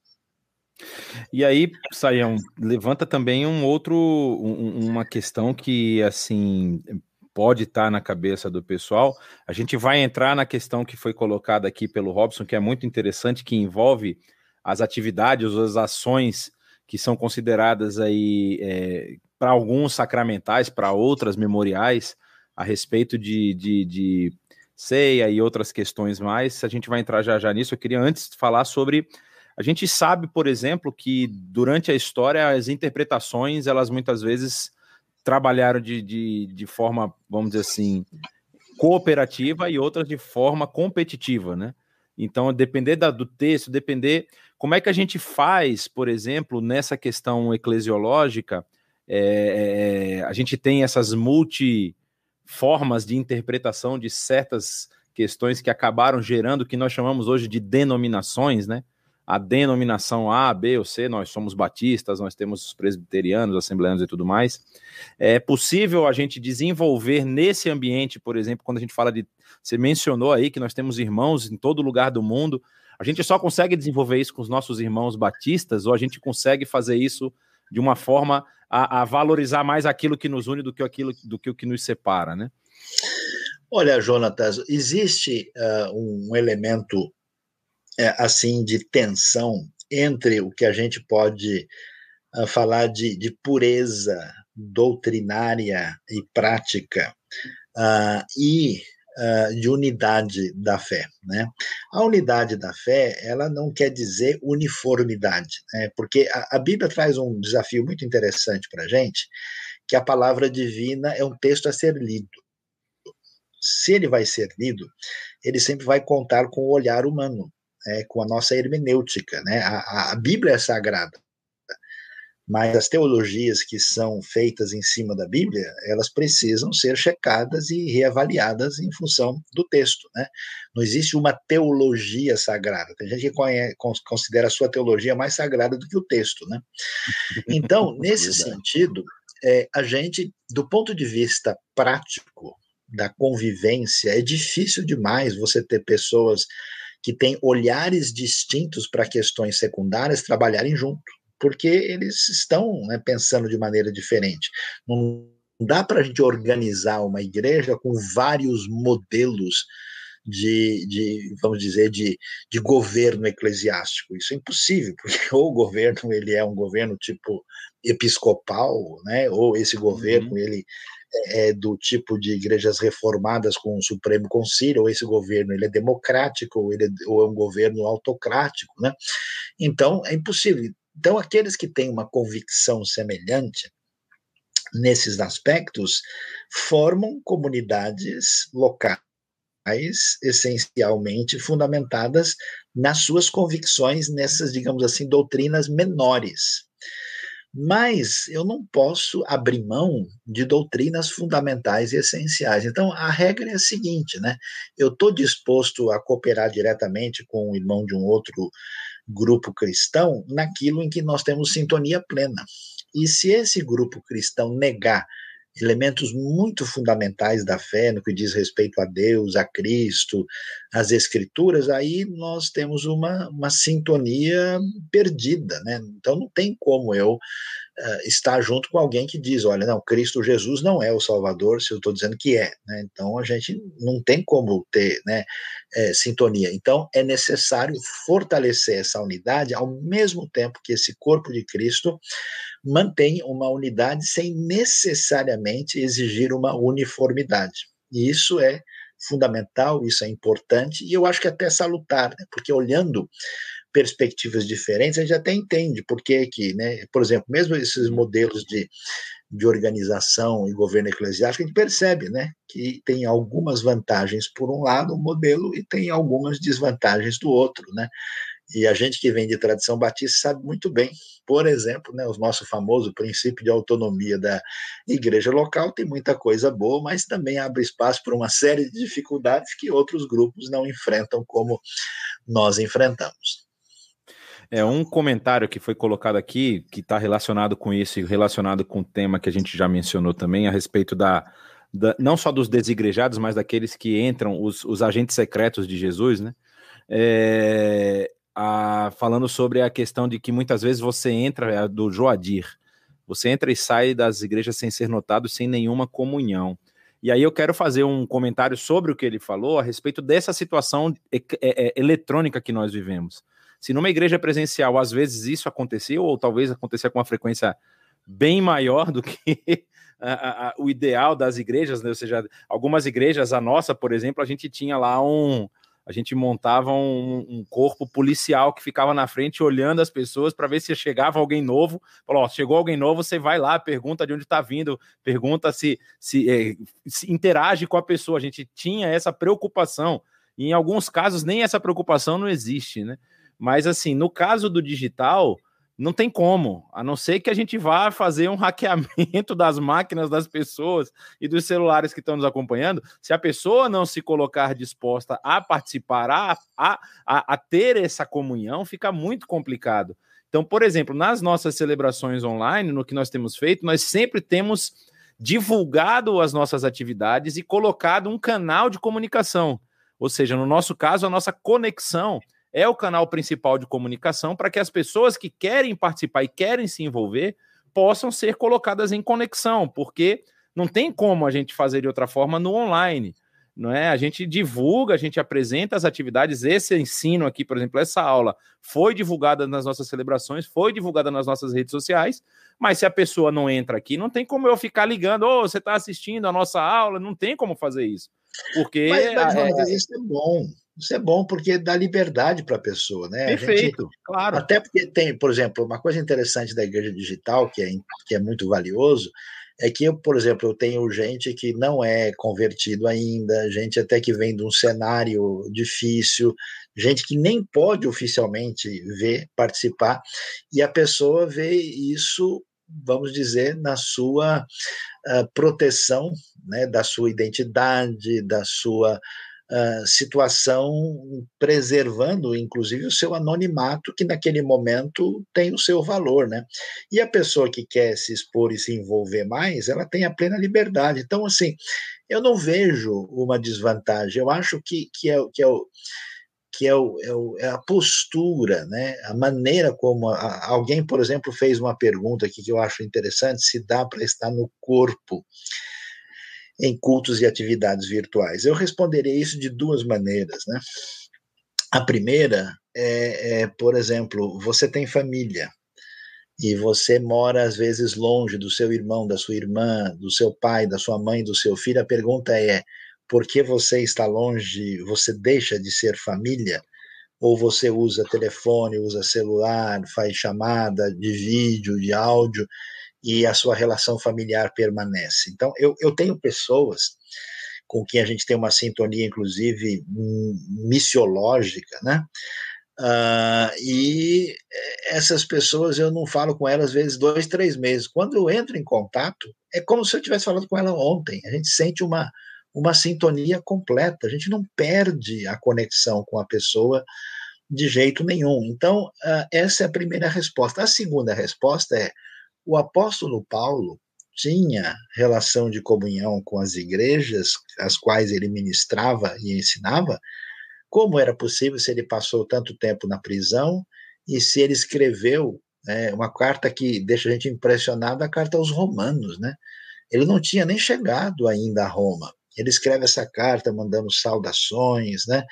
E aí, Saião, levanta também um outro, um, uma questão que, assim, pode estar tá na cabeça do pessoal. A gente vai entrar na questão que foi colocada aqui pelo Robson, que é muito interessante, que envolve as atividades, as ações que são consideradas aí é, para alguns sacramentais, para outras memoriais, a respeito de, de, de ceia e outras questões mais. A gente vai entrar já já nisso. Eu queria antes falar sobre a gente sabe, por exemplo, que durante a história as interpretações elas muitas vezes trabalharam de, de, de forma, vamos dizer assim, cooperativa e outras de forma competitiva, né? Então, depender da, do texto, depender como é que a gente faz, por exemplo, nessa questão eclesiológica, é, é, a gente tem essas multiformas de interpretação de certas questões que acabaram gerando o que nós chamamos hoje de denominações, né? A denominação A, B ou C, nós somos batistas, nós temos os presbiterianos, assembleanos e tudo mais. É possível a gente desenvolver nesse ambiente, por exemplo, quando a gente fala de. Você mencionou aí que nós temos irmãos em todo lugar do mundo. A gente só consegue desenvolver isso com os nossos irmãos batistas, ou a gente consegue fazer isso de uma forma a, a valorizar mais aquilo que nos une do que aquilo do que o que nos separa, né? Olha, Jonatas, existe uh, um elemento é, assim de tensão entre o que a gente pode uh, falar de, de, pureza doutrinária e prática uh, e uh, de unidade da fé. Né? A unidade da fé ela não quer dizer uniformidade, né? porque a, a Bíblia traz um desafio muito interessante para a gente, que a palavra divina é um texto a ser lido. Se ele vai ser lido, ele sempre vai contar com o olhar humano é, com a nossa hermenêutica. Né? A, a, Bíblia é sagrada, mas as teologias que são feitas em cima da Bíblia, elas precisam ser checadas e reavaliadas em função do texto. Né? Não existe uma teologia sagrada. Tem gente que conhece, considera a sua teologia mais sagrada do que o texto. Né? Então, nesse sentido, é, a gente, do ponto de vista prático, da convivência, é difícil demais você ter pessoas que têm olhares distintos para questões secundárias trabalharem junto, porque eles estão né, pensando de maneira diferente. Não dá para a gente organizar uma igreja com vários modelos de, de, vamos dizer, de, de governo eclesiástico. Isso é impossível, porque ou o governo ele é um governo tipo episcopal, né, ou esse governo uhum. ele é, do tipo de igrejas reformadas com o Supremo Concílio, ou esse governo ele é democrático, ou, ele é, ou é um governo autocrático, né? Então, é impossível. Então, aqueles que têm uma convicção semelhante nesses aspectos formam comunidades locais essencialmente fundamentadas nas suas convicções nessas, digamos assim, doutrinas menores. Mas eu não posso abrir mão de doutrinas fundamentais e essenciais. Então, a regra é a seguinte, né? Eu estou disposto a cooperar diretamente com o irmão de um outro grupo cristão naquilo em que nós temos sintonia plena. E se esse grupo cristão negar elementos muito fundamentais da fé no que diz respeito a Deus, a Cristo, às Escrituras, aí nós temos uma, uma sintonia perdida, né? Então não tem como eu uh, estar junto com alguém que diz, olha, não, Cristo Jesus não é o Salvador, se eu estou dizendo que é, né? Então a gente não tem como ter, né, é, sintonia. Então é necessário fortalecer essa unidade ao mesmo tempo que esse corpo de Cristo mantém uma unidade sem necessariamente exigir uma uniformidade. E isso é fundamental, isso é importante, e eu acho que até salutar, né? porque olhando perspectivas diferentes, a gente até entende por que que, né, por exemplo, mesmo esses modelos de, de organização e governo eclesiástico, a gente percebe, né, que tem algumas vantagens por um lado o modelo e tem algumas desvantagens do outro, né, e a gente que vem de tradição batista sabe muito bem, por exemplo, né, o nosso famoso princípio de autonomia da igreja local tem muita coisa boa, mas também abre espaço para uma série de dificuldades que outros grupos não enfrentam como nós enfrentamos. É um comentário que foi colocado aqui, que está relacionado com isso e relacionado com o tema que a gente já mencionou também, a respeito da, da não só dos desigrejados, mas daqueles que entram, os, os agentes secretos de Jesus, né? É, a, falando sobre a questão de que muitas vezes você entra, é do Joadir, você entra e sai das igrejas sem ser notado, sem nenhuma comunhão. E aí eu quero fazer um comentário sobre o que ele falou a respeito dessa situação é, é, eletrônica que nós vivemos. Se numa igreja presencial às vezes isso acontecia, ou talvez acontecia com uma frequência bem maior do que a, a, o ideal das igrejas, né? ou seja, algumas igrejas, a nossa, por exemplo, a gente tinha lá um, a gente montava um, um, corpo policial que ficava na frente olhando as pessoas para ver se chegava alguém novo. Falou: ó, chegou alguém novo, você vai lá, pergunta de onde está vindo, pergunta se, se, é, se interage com a pessoa. A gente tinha essa preocupação. E em alguns casos, nem essa preocupação não existe, né? Mas assim, no caso do digital, não tem como, a não ser que a gente vá fazer um hackeamento das máquinas das pessoas e dos celulares que estão nos acompanhando. Se a pessoa não se colocar disposta a participar, a, a, a, ter essa comunhão, fica muito complicado. Então, por exemplo, nas nossas celebrações online, no que nós temos feito, nós sempre temos divulgado as nossas atividades e colocado um canal de comunicação. Ou seja, no nosso caso, a nossa conexão é o canal principal de comunicação para que as pessoas que querem participar e querem se envolver possam ser colocadas em conexão, porque não tem como a gente fazer de outra forma no online. Não é? A gente divulga, a gente apresenta as atividades. Esse ensino aqui, por exemplo, essa aula foi divulgada nas nossas celebrações, foi divulgada nas nossas redes sociais, mas se a pessoa não entra aqui, não tem como eu ficar ligando, ô, oh, você está assistindo a nossa aula, não tem como fazer isso. Porque. Mas, mas, é, isso é bom. Isso é bom porque dá liberdade para a pessoa, né? Perfeito, gente, claro. Até porque tem, por exemplo, uma coisa interessante da igreja digital, que é, que é muito valioso, é que eu, por exemplo, eu tenho gente que não é convertido ainda, gente até que vem de um cenário difícil, gente que nem pode oficialmente ver, participar, e a pessoa vê isso, vamos dizer, na sua uh, proteção, né, da sua identidade, da sua situação preservando, inclusive, o seu anonimato, que naquele momento tem o seu valor, né? E a pessoa que quer se expor e se envolver mais, ela tem a plena liberdade. Então, assim, eu não vejo uma desvantagem. Eu acho que, que, é, que é o que é, o, é, o, é, a postura, né? a maneira como a, alguém, por exemplo, fez uma pergunta aqui que eu acho interessante, se dá para estar no corpo em cultos e atividades virtuais? Eu responderei isso de duas maneiras, né? A primeira é, é, por exemplo, você tem família e você mora às vezes longe do seu irmão, da sua irmã, do seu pai, da sua mãe, do seu filho. A pergunta é: por que você está longe? Você deixa de ser família? Ou você usa telefone, usa celular, faz chamada de vídeo, de áudio? E a sua relação familiar permanece. Então, eu, eu tenho pessoas com quem a gente tem uma sintonia, inclusive, missiológica, né? Uh, e essas pessoas eu não falo com elas às vezes dois, três meses. Quando eu entro em contato, é como se eu tivesse falado com ela ontem. A gente sente uma, uma sintonia completa, a gente não perde a conexão com a pessoa de jeito nenhum. Então, uh, essa é a primeira resposta. A segunda resposta é: o apóstolo Paulo tinha relação de comunhão com as igrejas, as quais ele ministrava e ensinava, como era possível se ele passou tanto tempo na prisão e se ele escreveu né, uma carta que deixa a gente impressionado, a carta aos romanos, né? Ele não tinha nem chegado ainda a Roma. Ele escreve essa carta mandando saudações, né?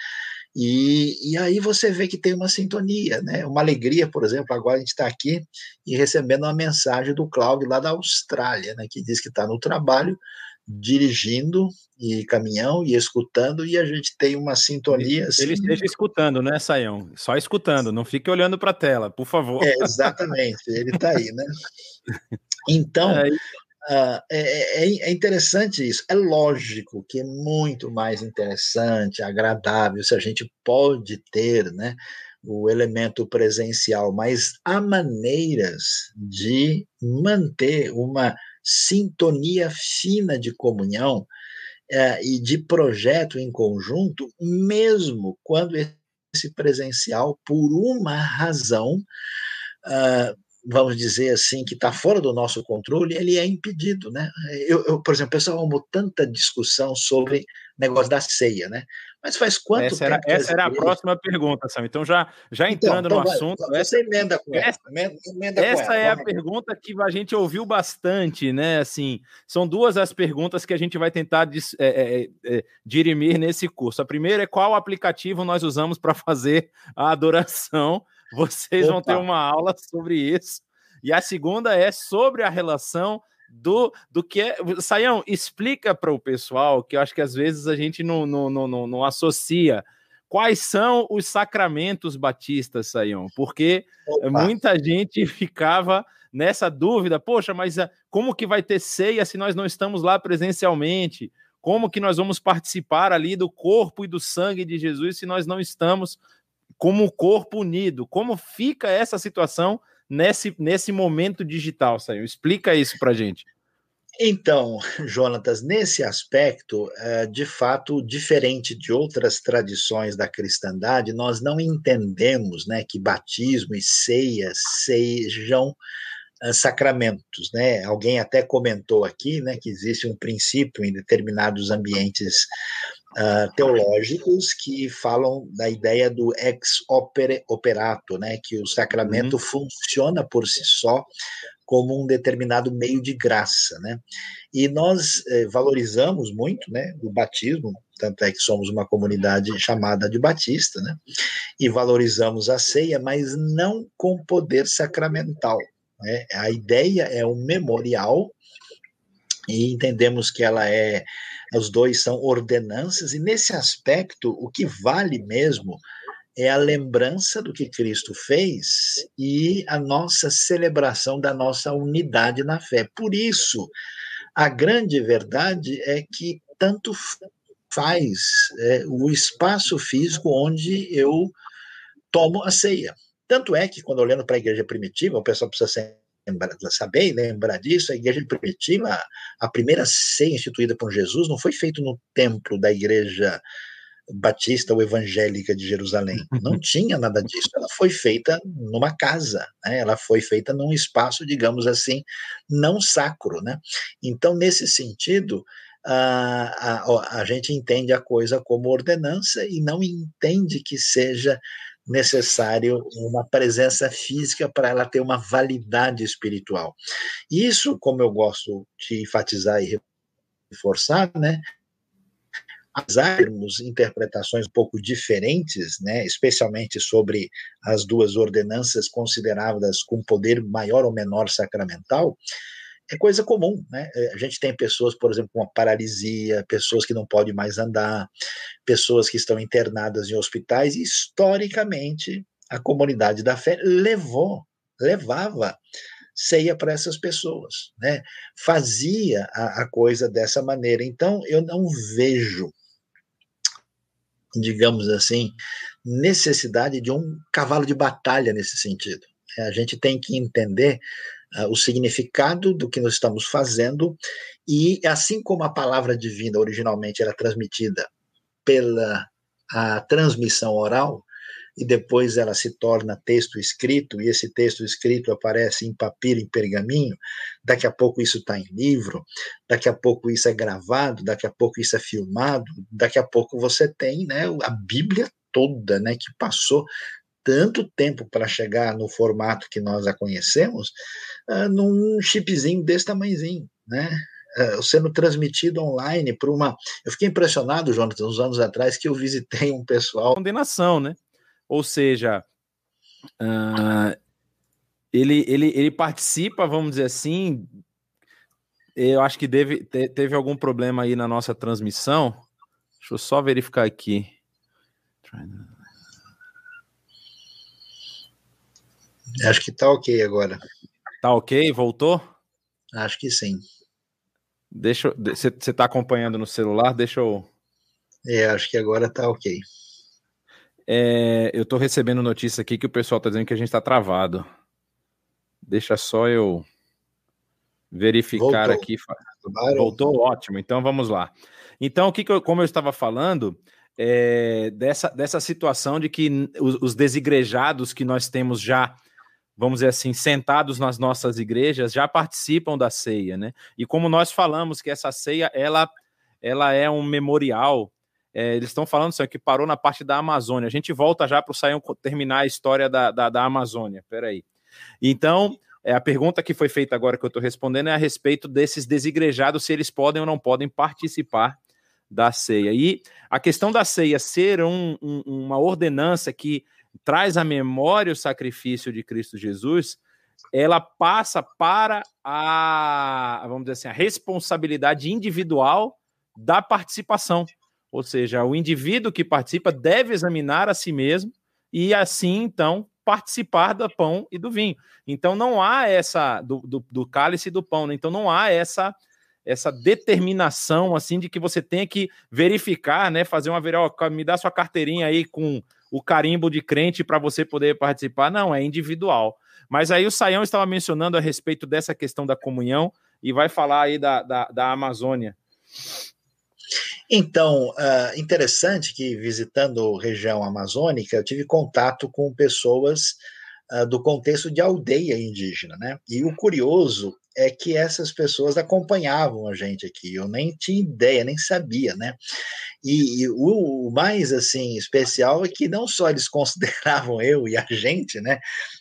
E, e aí você vê que tem uma sintonia, né? Uma alegria, por exemplo, agora a gente está aqui e recebendo uma mensagem do Cláudio lá da Austrália, né? Que diz que está no trabalho, dirigindo e caminhão e escutando e a gente tem uma sintonia. Assim... Ele esteja escutando, né, Saião? Só escutando, não fique olhando para a tela, por favor. É, exatamente, ele está aí, né? Então, é, Uh, é, é, interessante isso. É lógico que é muito mais interessante, agradável, se a gente pode ter né, o elemento presencial, mas há maneiras de manter uma sintonia fina de comunhão uh, e de projeto em conjunto, mesmo quando esse presencial, por uma razão, uh, vamos dizer assim, que está fora do nosso controle, ele é impedido, né? Eu, eu por exemplo, pessoal, amo tanta discussão sobre negócio da ceia, né? Mas faz quanto essa tempo? Era, essa era a próxima pergunta, Sam. Então, já, já então, entrando então, no vai, assunto. Essa, emenda com essa. Emenda essa com ela, é a pergunta que a gente ouviu bastante, né? Assim, são duas as perguntas que a gente vai tentar dis, é, é, é, é dirimir nesse curso. A primeira é qual aplicativo nós usamos para fazer a adoração. Vocês Opa. vão ter uma aula sobre isso. E a segunda é sobre a relação do, do que é. Saião, explica para o pessoal, que eu acho que às vezes a gente não, não, não, não, não associa. Quais são os sacramentos batistas, Saião? Porque Opa. muita gente ficava nessa dúvida, poxa, mas ah, como que vai ter ceia se nós não estamos lá presencialmente? Como que nós vamos participar ali do corpo e do sangue de Jesus se nós não estamos como corpo unido? Como fica essa situação nesse, nesse momento digital, Saiu? Explica isso para gente. Então, Jonatas, nesse aspecto, é, de fato, diferente de outras tradições da cristandade, nós não entendemos né, que batismo e ceia sejam é, sacramentos, né? Alguém até comentou aqui, né, que existe um princípio em determinados ambientes uh, teológicos que falam da ideia do ex opere operato, né, que o sacramento uhum. funciona por si só como um determinado meio de graça, né? E nós eh, valorizamos muito, né, o batismo, tanto é que somos uma comunidade chamada de batista, né? E valorizamos a ceia, mas não com poder sacramental. Né? A ideia é um memorial e entendemos que ela é os dois são ordenanças, e nesse aspecto, o que vale mesmo é a lembrança do que Cristo fez e a nossa celebração da nossa unidade na fé. Por isso, a grande verdade é que tanto faz é, o espaço físico onde eu tomo a ceia. Tanto é que, quando olhando para a igreja primitiva, o pessoal precisa ser saber e lembrar disso, a igreja primitiva, a primeira ceia instituída por Jesus não foi feita no templo da igreja batista ou evangélica de Jerusalém. Não tinha nada disso. Ela foi feita numa casa, né? ela foi feita num espaço, digamos assim, não sacro. Né? Então, nesse sentido, a, a, a gente entende a coisa como ordenança e não entende que seja necessário uma presença física para ela ter uma validade espiritual. Isso, como eu gosto de enfatizar e reforçar, né, termos interpretações um pouco diferentes, né, especialmente sobre as duas ordenanças consideradas com poder maior ou menor sacramental, é coisa comum, né? É, a gente tem pessoas, por exemplo, com uma paralisia, pessoas que não podem mais andar, pessoas que estão internadas em hospitais, e historicamente a comunidade da fé levou, levava ceia para essas pessoas, né? Fazia a, a coisa dessa maneira. Então, eu não vejo, digamos assim, necessidade de um cavalo de batalha nesse sentido. A gente tem que entender uh, o significado do que nós estamos fazendo. E assim como a palavra divina originalmente era transmitida pela a transmissão oral, e depois ela se torna texto escrito, e esse texto escrito aparece em papiro, em pergaminho, daqui a pouco isso está em livro, daqui a pouco isso é gravado, daqui a pouco isso é filmado, daqui a pouco você tem né, a Bíblia toda, né, que passou tanto tempo para chegar no formato que nós a conhecemos, uh, num chipzinho desse tamanhozinho, né? Uh, sendo transmitido online por uma. Eu fiquei impressionado, Jonathan, uns anos atrás, que eu visitei um pessoal. Condenação, né? Ou seja, uh, ele, ele, ele participa, vamos dizer assim. Eu acho que deve, te, teve algum problema aí na nossa transmissão. Deixa eu só verificar aqui. Acho que tá ok agora. Tá ok? Voltou? Acho que sim. Deixa você está acompanhando no celular? Deixa eu. É, acho que agora tá ok. É, eu estou recebendo notícia aqui que o pessoal está dizendo que a gente está travado. Deixa só eu verificar Voltou. aqui. Voltou, ótimo. Então vamos lá. Então, o que, que eu, como eu estava falando, é, dessa, dessa situação de que os, os desigrejados que nós temos já vamos dizer assim, sentados nas nossas igrejas, já participam da ceia, né? E como nós falamos que essa ceia, ela, ela é um memorial é, eles estão falando assim, que parou na parte da Amazônia. A gente volta já para o Saião terminar a história da, da, da Amazônia. Peraí. Então, é, a pergunta que foi feita agora que eu estou respondendo é a respeito desses desigrejados, se eles podem ou não podem participar da ceia. E a questão da ceia ser um, um, uma ordenança que traz à memória o sacrifício de Cristo Jesus, ela passa para a, vamos dizer assim, a responsabilidade individual da participação. Ou seja, o indivíduo que participa deve examinar a si mesmo e assim, então, participar do pão e do vinho. Então, não há essa, do, do, do cálice e do pão, né? então não há essa essa determinação assim de que você tem que verificar, né, fazer uma verificação, me dá sua carteirinha aí com o carimbo de crente para você poder participar. Não, é individual. Mas aí o Saião estava mencionando a respeito dessa questão da comunhão e vai falar aí da, da, da Amazônia. Então, uh, interessante que visitando região amazônica, eu tive contato com pessoas uh, do contexto de aldeia indígena, né? E o curioso é que essas pessoas acompanhavam a gente aqui. Eu nem tinha ideia, nem sabia, né? E, e o, o, mais assim especial é que não só eles consideravam eu e a gente, né,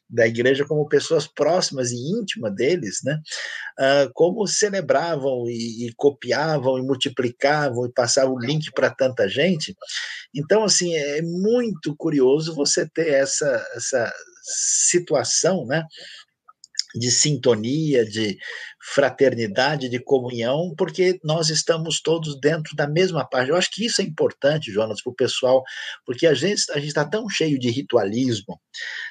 da igreja como pessoas próximas e íntimas deles, né, uh, como celebravam e, e, copiavam e multiplicavam e passavam o link para tanta gente. Então, assim, é muito curioso você ter essa essa situação, né, de sintonia, de fraternidade, de comunhão, porque nós estamos todos dentro da mesma página. Eu acho que isso é importante, Jonas, para o pessoal, porque a gente a está tão cheio de ritualismo,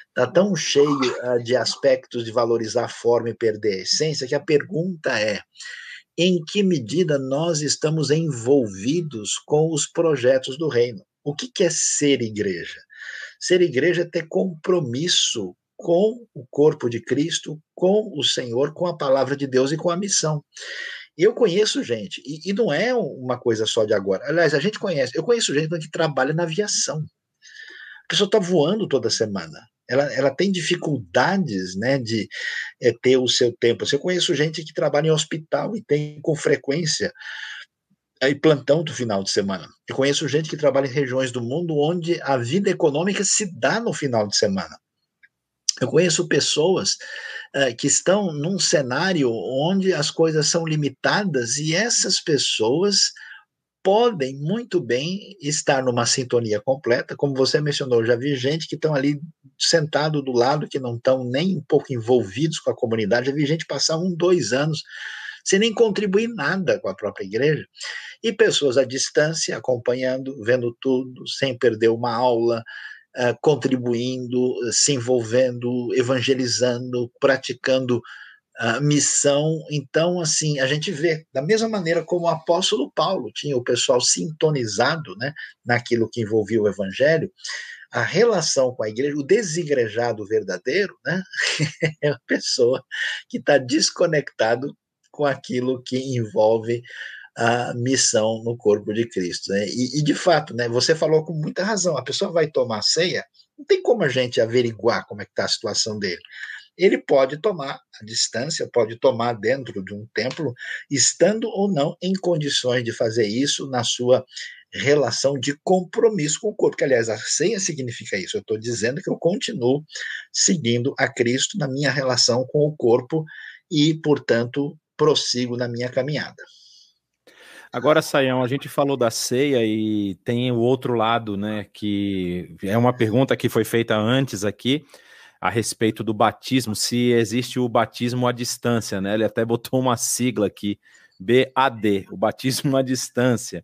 está tão cheio uh, de aspectos de valorizar a forma e perder a essência, que a pergunta é: em que medida nós estamos envolvidos com os projetos do reino? O que, que é ser igreja? Ser igreja é ter compromisso com o corpo de Cristo, com o Senhor, com a palavra de Deus e com a missão. Eu conheço gente, e, e não é uma coisa só de agora. Aliás, a gente conhece, eu conheço gente que trabalha na aviação. A pessoa está voando toda semana. Ela, ela tem dificuldades né, de é, ter o seu tempo. Eu conheço gente que trabalha em hospital e tem com frequência aí plantão do final de semana. Eu conheço gente que trabalha em regiões do mundo onde a vida econômica se dá no final de semana. Eu conheço pessoas uh, que estão num cenário onde as coisas são limitadas e essas pessoas podem muito bem estar numa sintonia completa, como você mencionou, já vi gente que estão ali sentado do lado, que não estão nem um pouco envolvidos com a comunidade, já vi gente passar um, dois anos sem nem contribuir nada com a própria igreja, e pessoas à distância, acompanhando, vendo tudo, sem perder uma aula, contribuindo, se envolvendo, evangelizando, praticando a missão. Então, assim, a gente vê, da mesma maneira como o apóstolo Paulo tinha o pessoal sintonizado né, naquilo que envolvia o evangelho, a relação com a igreja, o desigrejado verdadeiro, né, é a pessoa que está desconectado com aquilo que envolve a missão no corpo de Cristo. Né? E, e, de fato, né, você falou com muita razão, a pessoa vai tomar ceia, não tem como a gente averiguar como é que está a situação dele ele pode tomar a distância, pode tomar dentro de um templo, estando ou não em condições de fazer isso na sua relação de compromisso com o corpo, que aliás a ceia significa isso. Eu estou dizendo que eu continuo seguindo a Cristo na minha relação com o corpo e, portanto, prossigo na minha caminhada. Agora, Saião, a gente falou da ceia e tem o outro lado, né? Que é uma pergunta que foi feita antes aqui a respeito do batismo, se existe o batismo à distância, né? Ele até botou uma sigla aqui, BAD, o batismo à distância.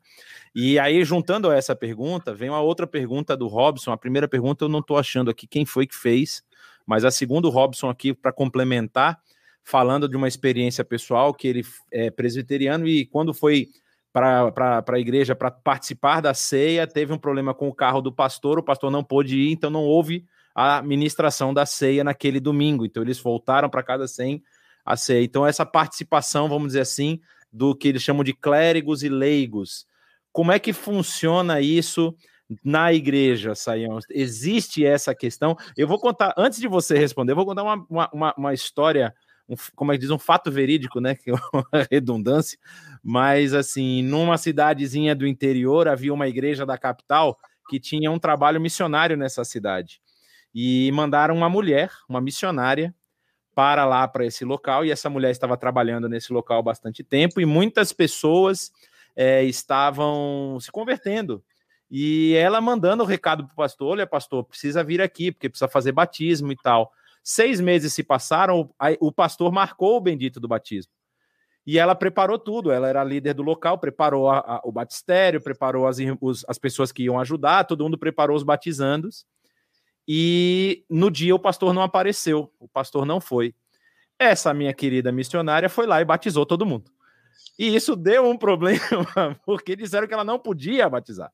E aí, juntando a essa pergunta, vem uma outra pergunta do Robson. A primeira pergunta eu não estou achando aqui quem foi que fez, mas a segunda, o Robson aqui, para complementar, falando de uma experiência pessoal que ele é presbiteriano e quando foi para a igreja para participar da ceia, teve um problema com o carro do pastor, o pastor não pôde ir, então não houve a ministração da ceia naquele domingo. Então eles voltaram para casa sem a ceia. Então essa participação, vamos dizer assim, do que eles chamam de clérigos e leigos. Como é que funciona isso na igreja, Saião? Existe essa questão? Eu vou contar, antes de você responder, eu vou contar uma, uma, uma história, um, como é que diz, um fato verídico, né? Que é uma redundância, mas assim, numa cidadezinha do interior havia uma igreja da capital que tinha um trabalho missionário nessa cidade e mandaram uma mulher, uma missionária, para lá para esse local. E essa mulher estava trabalhando nesse local bastante tempo e muitas pessoas é, estavam se convertendo. E ela mandando o recado para o pastor: olha, pastor, precisa vir aqui, porque precisa fazer batismo e tal. Seis meses se passaram, o pastor marcou o bendito do batismo. E ela preparou tudo, ela era líder do local, preparou a, a, o batistério, preparou as, os, as pessoas que iam ajudar, todo mundo preparou os batizandos. E no dia o pastor não apareceu, o pastor não foi. Essa minha querida missionária foi lá e batizou todo mundo. E isso deu um problema, porque disseram que ela não podia batizar.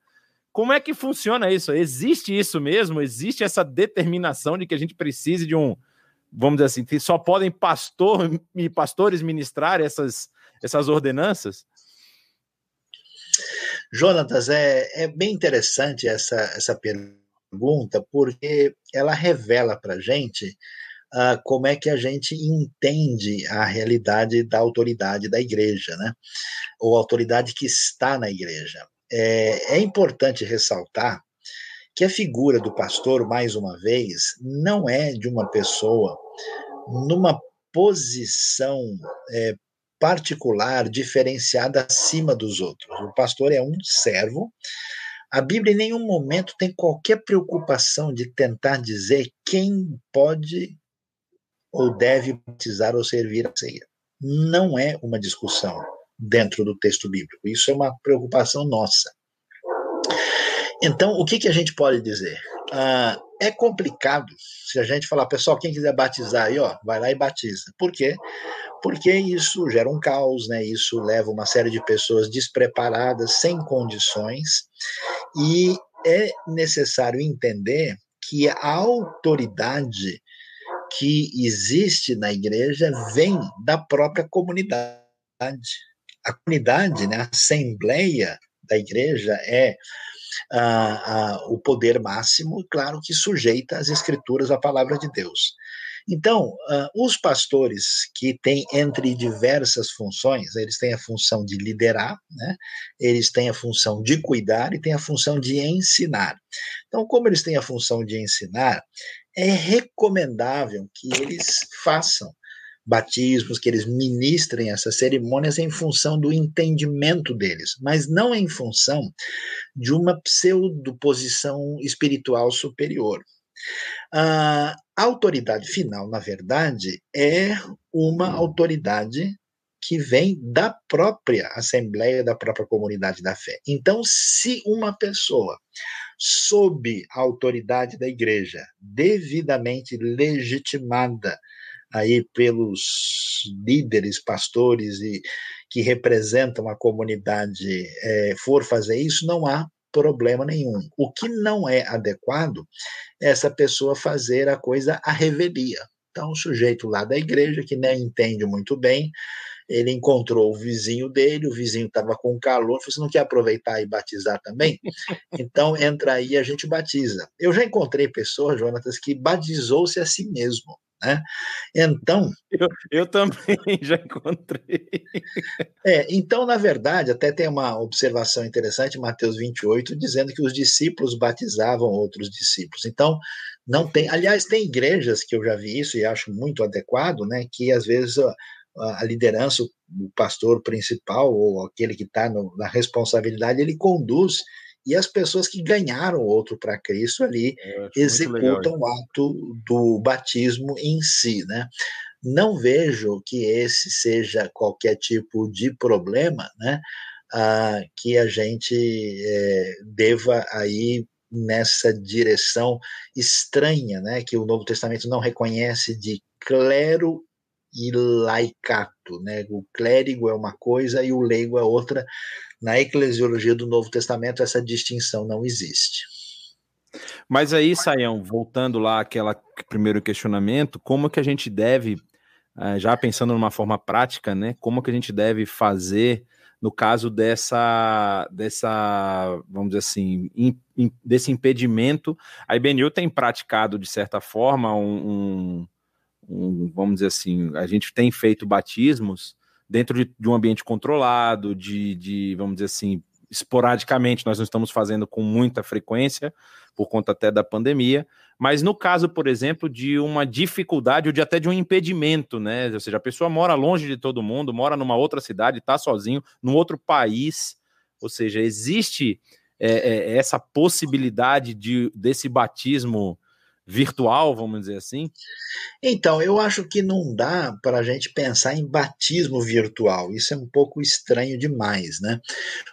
Como é que funciona isso? Existe isso mesmo? Existe essa determinação de que a gente precise de um, vamos dizer assim, que só podem pastor e pastores ministrar essas, essas ordenanças? Jonatas, é, é bem interessante essa, essa pergunta porque ela revela para a gente uh, como é que a gente entende a realidade da autoridade da igreja, né? Ou autoridade que está na igreja. É, é importante ressaltar que a figura do pastor, mais uma vez, não é de uma pessoa numa posição é, particular, diferenciada acima dos outros. O pastor é um servo a Bíblia em nenhum momento tem qualquer preocupação de tentar dizer quem pode ou deve batizar ou servir a ceia. Não é uma discussão dentro do texto bíblico. Isso é uma preocupação nossa. Então, o que, que a gente pode dizer? Ah, é complicado se a gente falar, pessoal, quem quiser batizar aí, ó, vai lá e batiza. Por quê? Porque isso gera um caos, né? Isso leva uma série de pessoas despreparadas, sem condições, e é necessário entender que a autoridade que existe na igreja vem da própria comunidade. A comunidade, né, a assembleia da igreja é o poder máximo, claro que sujeita às escrituras, à palavra de Deus. Então, uh, os pastores que têm entre diversas funções, eles têm a função de liderar, né? eles têm a função de cuidar e têm a função de ensinar. Então, como eles têm a função de ensinar, é recomendável que eles façam batismos, que eles ministrem essas cerimônias em função do entendimento deles, mas não em função de uma pseudo-posição espiritual superior. A autoridade final, na verdade, é uma autoridade que vem da própria Assembleia, da própria comunidade da fé. Então, se uma pessoa, sob a autoridade da igreja, devidamente legitimada, aí pelos líderes, pastores e que representam a comunidade é, for fazer isso, não há problema nenhum. O que não é adequado é essa pessoa fazer a coisa à revelia. Então, o sujeito lá da igreja, que nem entende muito bem, ele encontrou o vizinho dele, o vizinho estava com calor, falou: você não quer aproveitar e batizar também? Então, entra aí e a gente batiza. Eu já encontrei pessoas, Jonatas, que batizou-se a si mesmo. Né? Então. Eu, eu também já encontrei. É, então, na verdade, até tem uma observação interessante, Mateus 28, dizendo que os discípulos batizavam outros discípulos. Então, não tem. Aliás, tem igrejas que eu já vi isso e acho muito adequado, né? Que às vezes a liderança, o pastor principal ou aquele que está na responsabilidade, ele conduz e as pessoas que ganharam outro para Cristo ali executam o ato do batismo em si, né? Não vejo que esse seja qualquer tipo de problema, né? Ah, que a gente é, deva aí nessa direção estranha, né? Que o Novo Testamento não reconhece de clero e laicato, né? O clérigo é uma coisa e o leigo é outra. Na eclesiologia do Novo Testamento, essa distinção não existe. Mas aí, Saião, voltando lá àquele primeiro questionamento, como que a gente deve, eh, já pensando numa forma prática, né? Como que a gente deve fazer no caso dessa, dessa vamos dizer assim, in, in, desse impedimento? A IBNU tem praticado, de certa forma, um, um um, vamos dizer assim, a gente tem feito batismos dentro de, de um ambiente controlado, de, de, vamos dizer assim, esporadicamente, nós não estamos fazendo com muita frequência, por conta até da pandemia, mas no caso, por exemplo, de uma dificuldade ou de até de um impedimento, né? Ou seja, a pessoa mora longe de todo mundo, mora numa outra cidade, está sozinho, num outro país, ou seja, existe é, é, essa possibilidade de, desse batismo virtual, vamos dizer assim? Então, eu acho que não dá para a gente pensar em batismo virtual. Isso é um pouco estranho demais, né?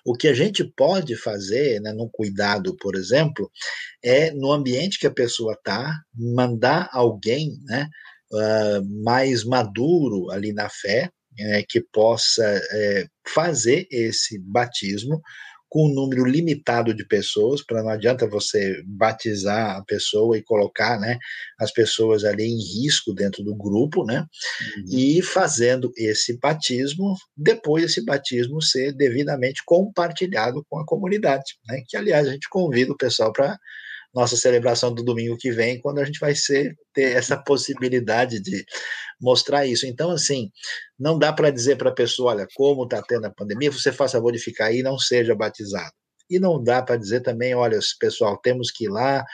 O que a gente pode fazer, né, no cuidado, por exemplo, é no ambiente que a pessoa está, mandar alguém, né, uh, mais maduro ali na fé, é, que possa é, fazer esse batismo com um número limitado de pessoas, para não adianta você batizar a pessoa e colocar né, as pessoas ali em risco dentro do grupo, né? Uhum. E fazendo esse batismo, depois esse batismo ser devidamente compartilhado com a comunidade, né? Que, aliás, a gente convida o pessoal para nossa celebração do domingo que vem, quando a gente vai ser, ter essa possibilidade de mostrar isso. Então, assim, não dá para dizer para a pessoa, olha, como está tendo a pandemia, você faça favor de ficar aí e não seja batizado. E não dá para dizer também, olha, pessoal, temos que ir lá,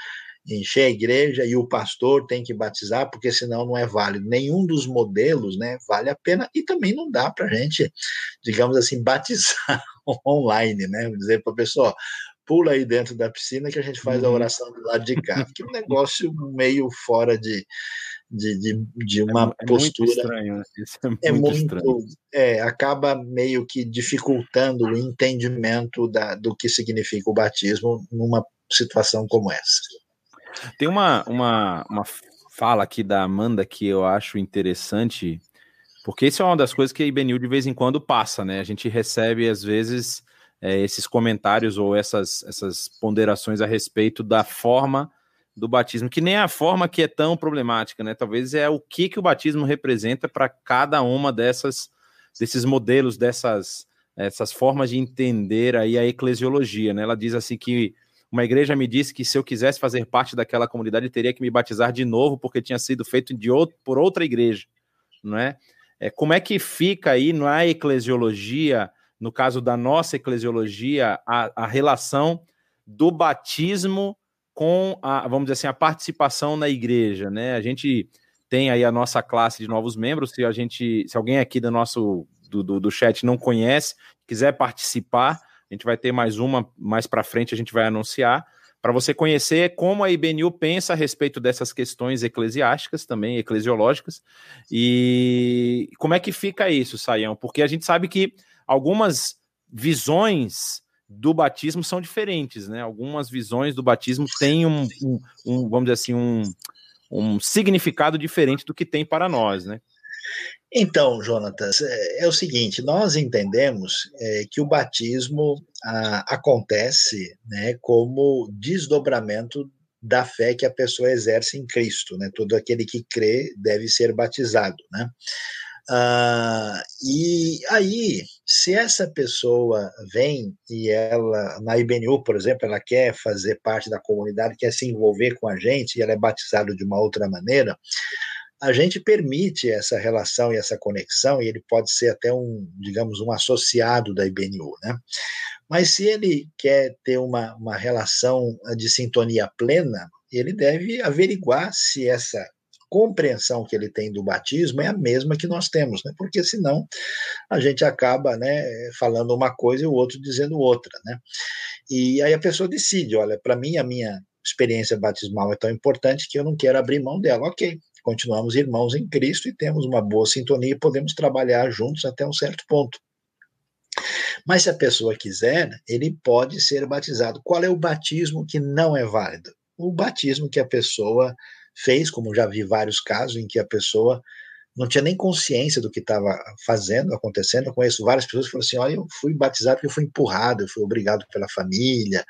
encher a igreja e o pastor tem que batizar, porque senão não é válido. Nenhum dos modelos né, vale a pena e também não dá para a gente, digamos assim, batizar online, né? Dizer para a pessoa, pula aí dentro da piscina que a gente faz a uhum. oração do lado de cá. Que é um negócio meio fora de, de, de, de é uma é, é postura. Muito estranho, né? Isso é muito, é muito estranho. É, acaba meio que dificultando o entendimento da, do que significa o batismo numa situação como essa. Tem uma, uma, uma fala aqui da Amanda que eu acho interessante, porque isso é uma das coisas que a IBNU de vez em quando passa, né? A gente recebe, às vezes, é, esses comentários ou essas, essas ponderações a respeito da forma do batismo, que nem a forma que é tão problemática, né? Talvez é o que, que o batismo representa para cada uma dessas desses modelos, dessas essas formas de entender aí a eclesiologia, né? Ela diz assim que uma igreja me disse que se eu quisesse fazer parte daquela comunidade, teria que me batizar de novo porque tinha sido feito de outro, por outra igreja, não é? é? Como é que fica aí na eclesiologia no caso da nossa eclesiologia, a, a relação do batismo com a, vamos dizer assim, a participação na igreja, né? A gente tem aí a nossa classe de novos membros. Se a gente, se alguém aqui do nosso do, do, do chat não conhece, quiser participar, a gente vai ter mais uma mais para frente, a gente vai anunciar para você conhecer como a IBNU pensa a respeito dessas questões eclesiásticas, também eclesiológicas, e como é que fica isso, Saião? Porque a gente sabe que algumas visões do batismo são diferentes, né? Algumas visões do batismo têm um, um, um vamos dizer assim, um, um significado diferente do que tem para nós, né? Então, Jonatas, é, é o seguinte: nós entendemos é, que o batismo a, acontece né, como desdobramento da fé que a pessoa exerce em Cristo, né? Todo aquele que crê deve ser batizado, né? Ah, e aí, se essa pessoa vem e ela, na IBNU, por exemplo, ela quer fazer parte da comunidade, quer se envolver com a gente, e ela é batizada de uma outra maneira, a gente permite essa relação e essa conexão, e ele pode ser até um, digamos, um associado da IBNU, né? Mas se ele quer ter uma, uma relação de sintonia plena, ele deve averiguar se essa compreensão que ele tem do batismo é a mesma que nós temos, né? Porque senão a gente acaba, né, falando uma coisa e o outro dizendo outra, né? E aí a pessoa decide, olha, para mim a minha experiência batismal é tão importante que eu não quero abrir mão dela. OK, continuamos irmãos em Cristo e temos uma boa sintonia e podemos trabalhar juntos até um certo ponto. Mas se a pessoa quiser, ele pode ser batizado. Qual é o batismo que não é válido? O batismo que a pessoa fez, como já vi vários casos em que a pessoa não tinha nem consciência do que estava fazendo, acontecendo. Eu conheço várias pessoas que falam assim: olha, eu fui batizado porque eu fui empurrado, eu fui obrigado pela família.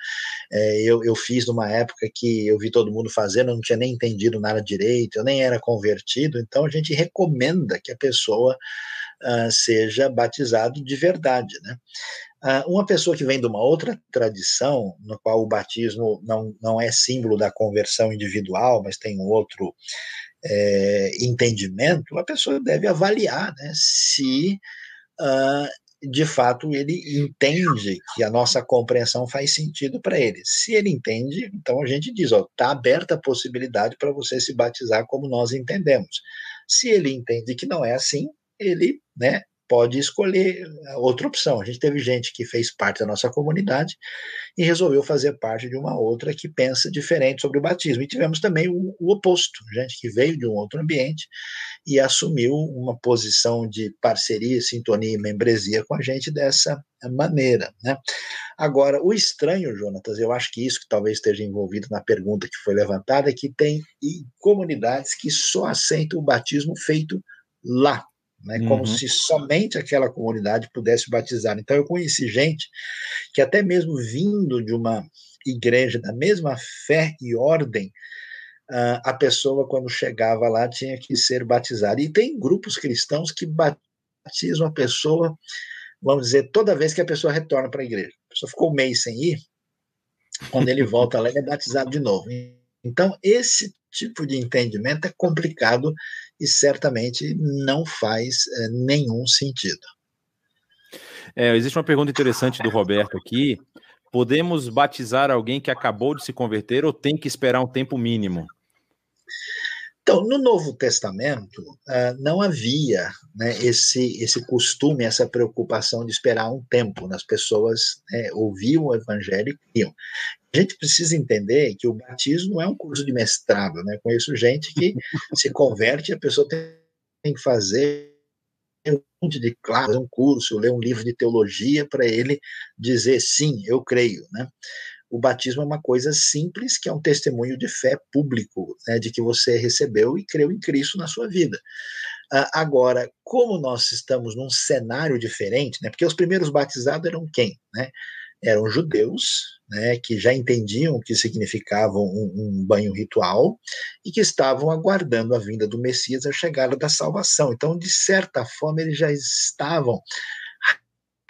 É, eu, eu fiz numa época que eu vi todo mundo fazendo, eu não tinha nem entendido nada direito, eu nem era convertido. Então a gente recomenda que a pessoa uh, seja batizado de verdade, né? Uh, uma pessoa que vem de uma outra tradição, no qual o batismo não, não é símbolo da conversão individual, mas tem um outro é, entendimento, a pessoa deve avaliar né, se uh, de fato ele entende que a nossa compreensão faz sentido para ele. Se ele entende, então a gente diz: está aberta a possibilidade para você se batizar como nós entendemos. Se ele entende que não é assim, ele né, pode escolher outra opção. A gente teve gente que fez parte da nossa comunidade e resolveu fazer parte de uma outra que pensa diferente sobre o batismo. E tivemos também o, o oposto, gente que veio de um outro ambiente e assumiu uma posição de parceria, sintonia e membresia com a gente dessa maneira, né? Agora, o estranho, Jonatas, eu acho que isso que talvez esteja envolvido na pergunta que foi levantada, é que tem comunidades que só aceitam o batismo feito lá, né, uhum. como se somente aquela comunidade pudesse batizar. Então, eu conheci gente que, até mesmo vindo de uma igreja da mesma fé e ordem, uh, a pessoa, quando chegava lá, tinha que ser batizada. E tem grupos cristãos que batizam a pessoa, vamos dizer, toda vez que a pessoa retorna para a igreja. A pessoa ficou um mês sem ir, quando ele volta lá, ele é batizado de novo. Então, esse tipo de entendimento é complicado e certamente não faz é, nenhum sentido. É, existe uma pergunta interessante do Roberto aqui. Podemos batizar alguém que acabou de se converter ou tem que esperar um tempo mínimo? Então, no Novo Testamento, uh, não havia né, esse, esse costume, essa preocupação de esperar um tempo. As pessoas né, ouviam o evangelho e iam. A gente precisa entender que o batismo não é um curso de mestrado. Né? Conheço gente que se converte e a pessoa tem que fazer um monte de classe, um curso, ler um livro de teologia para ele dizer sim, eu creio. Né? o batismo é uma coisa simples, que é um testemunho de fé público, né, de que você recebeu e creu em Cristo na sua vida. Uh, agora, como nós estamos num cenário diferente, né, porque os primeiros batizados eram quem? Né? Eram judeus, né, que já entendiam o que significava um, um, banho ritual e que estavam aguardando a vinda do Messias, a chegada da salvação. Então, de certa forma, eles já estavam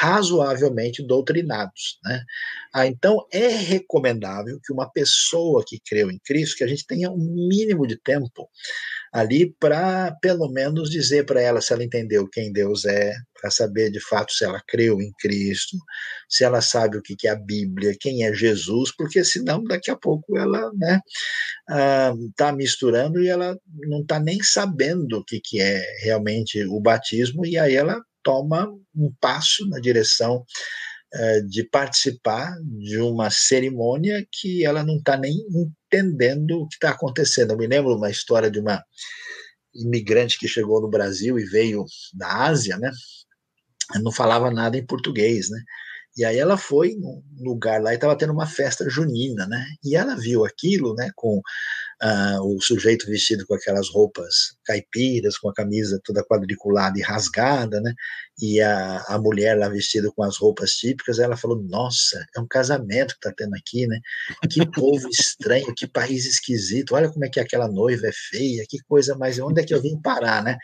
razoavelmente doutrinados. Né? Ah, então, é recomendável que uma pessoa que creu em Cristo, que a gente tenha um mínimo de tempo ali para, pelo menos, dizer para ela se ela entendeu quem Deus é, para saber de fato se ela creu em Cristo, se ela sabe o que é a Bíblia, quem é Jesus, porque senão daqui a pouco ela né, está ah, misturando e ela não está nem sabendo o que, que é realmente o batismo, e aí ela toma um passo na direção eh, de participar de uma cerimônia que ela não está nem entendendo o que está acontecendo. Eu me lembro uma história de uma imigrante que chegou no Brasil e veio da Ásia, né? Não falava nada em português, né? E aí ela foi num lugar lá e estava tendo uma festa junina, né? E ela viu aquilo, né? Com uh, o sujeito vestido com aquelas roupas caipiras, com a camisa toda quadriculada e rasgada, né? E a, a mulher lá vestida com as roupas típicas, ela falou: Nossa, é um casamento que tá tendo aqui, né? Que povo estranho, que país esquisito, olha como é que aquela noiva é feia, que coisa mais. Onde é que eu vim parar, né?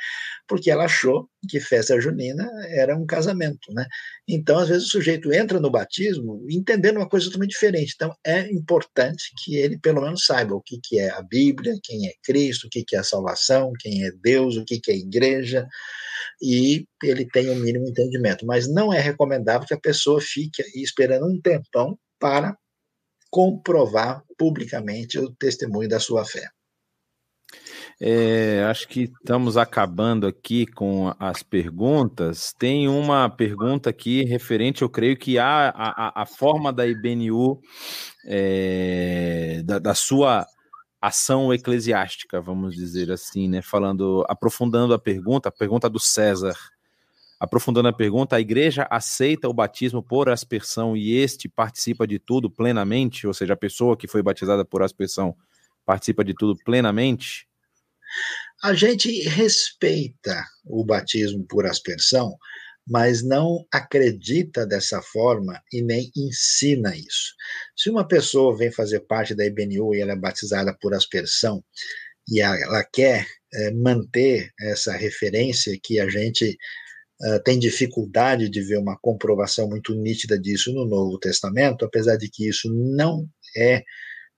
Porque ela achou que festa junina era um casamento, né? Então, às vezes, o sujeito entra no batismo entendendo uma coisa totalmente diferente. Então, é importante que ele, pelo menos, saiba o que, que é a Bíblia, quem é Cristo, o que, que é a salvação, quem é Deus, o que, que é igreja, e ele tenha o um mínimo entendimento. Mas não é recomendável que a pessoa fique esperando um tempão para comprovar publicamente o testemunho da sua fé. É, acho que estamos acabando aqui com as perguntas. Tem uma pergunta aqui referente, eu creio que a, a, a forma da IBNU, é, da, da, sua ação eclesiástica, vamos dizer assim, né? Falando, aprofundando a pergunta, a pergunta do César. Aprofundando a pergunta, a igreja aceita o batismo por aspersão e este participa de tudo plenamente? Ou seja, a pessoa que foi batizada por aspersão participa de tudo plenamente? A gente respeita o batismo por aspersão, mas não acredita dessa forma e nem ensina isso. Se uma pessoa vem fazer parte da IBNU e ela é batizada por aspersão e ela quer é, manter essa referência que a gente uh, tem dificuldade de ver uma comprovação muito nítida disso no Novo Testamento, apesar de que isso não é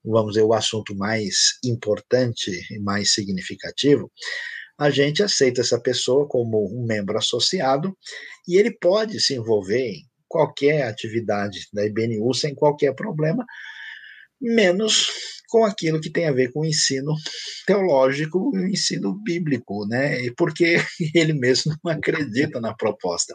vamos dizer, o assunto mais importante e mais significativo, a gente aceita essa pessoa como um membro associado e ele pode se envolver em qualquer atividade da IBNU sem qualquer problema, menos com aquilo que tem a ver com o ensino teológico e o ensino bíblico, né? Porque ele mesmo não acredita na proposta.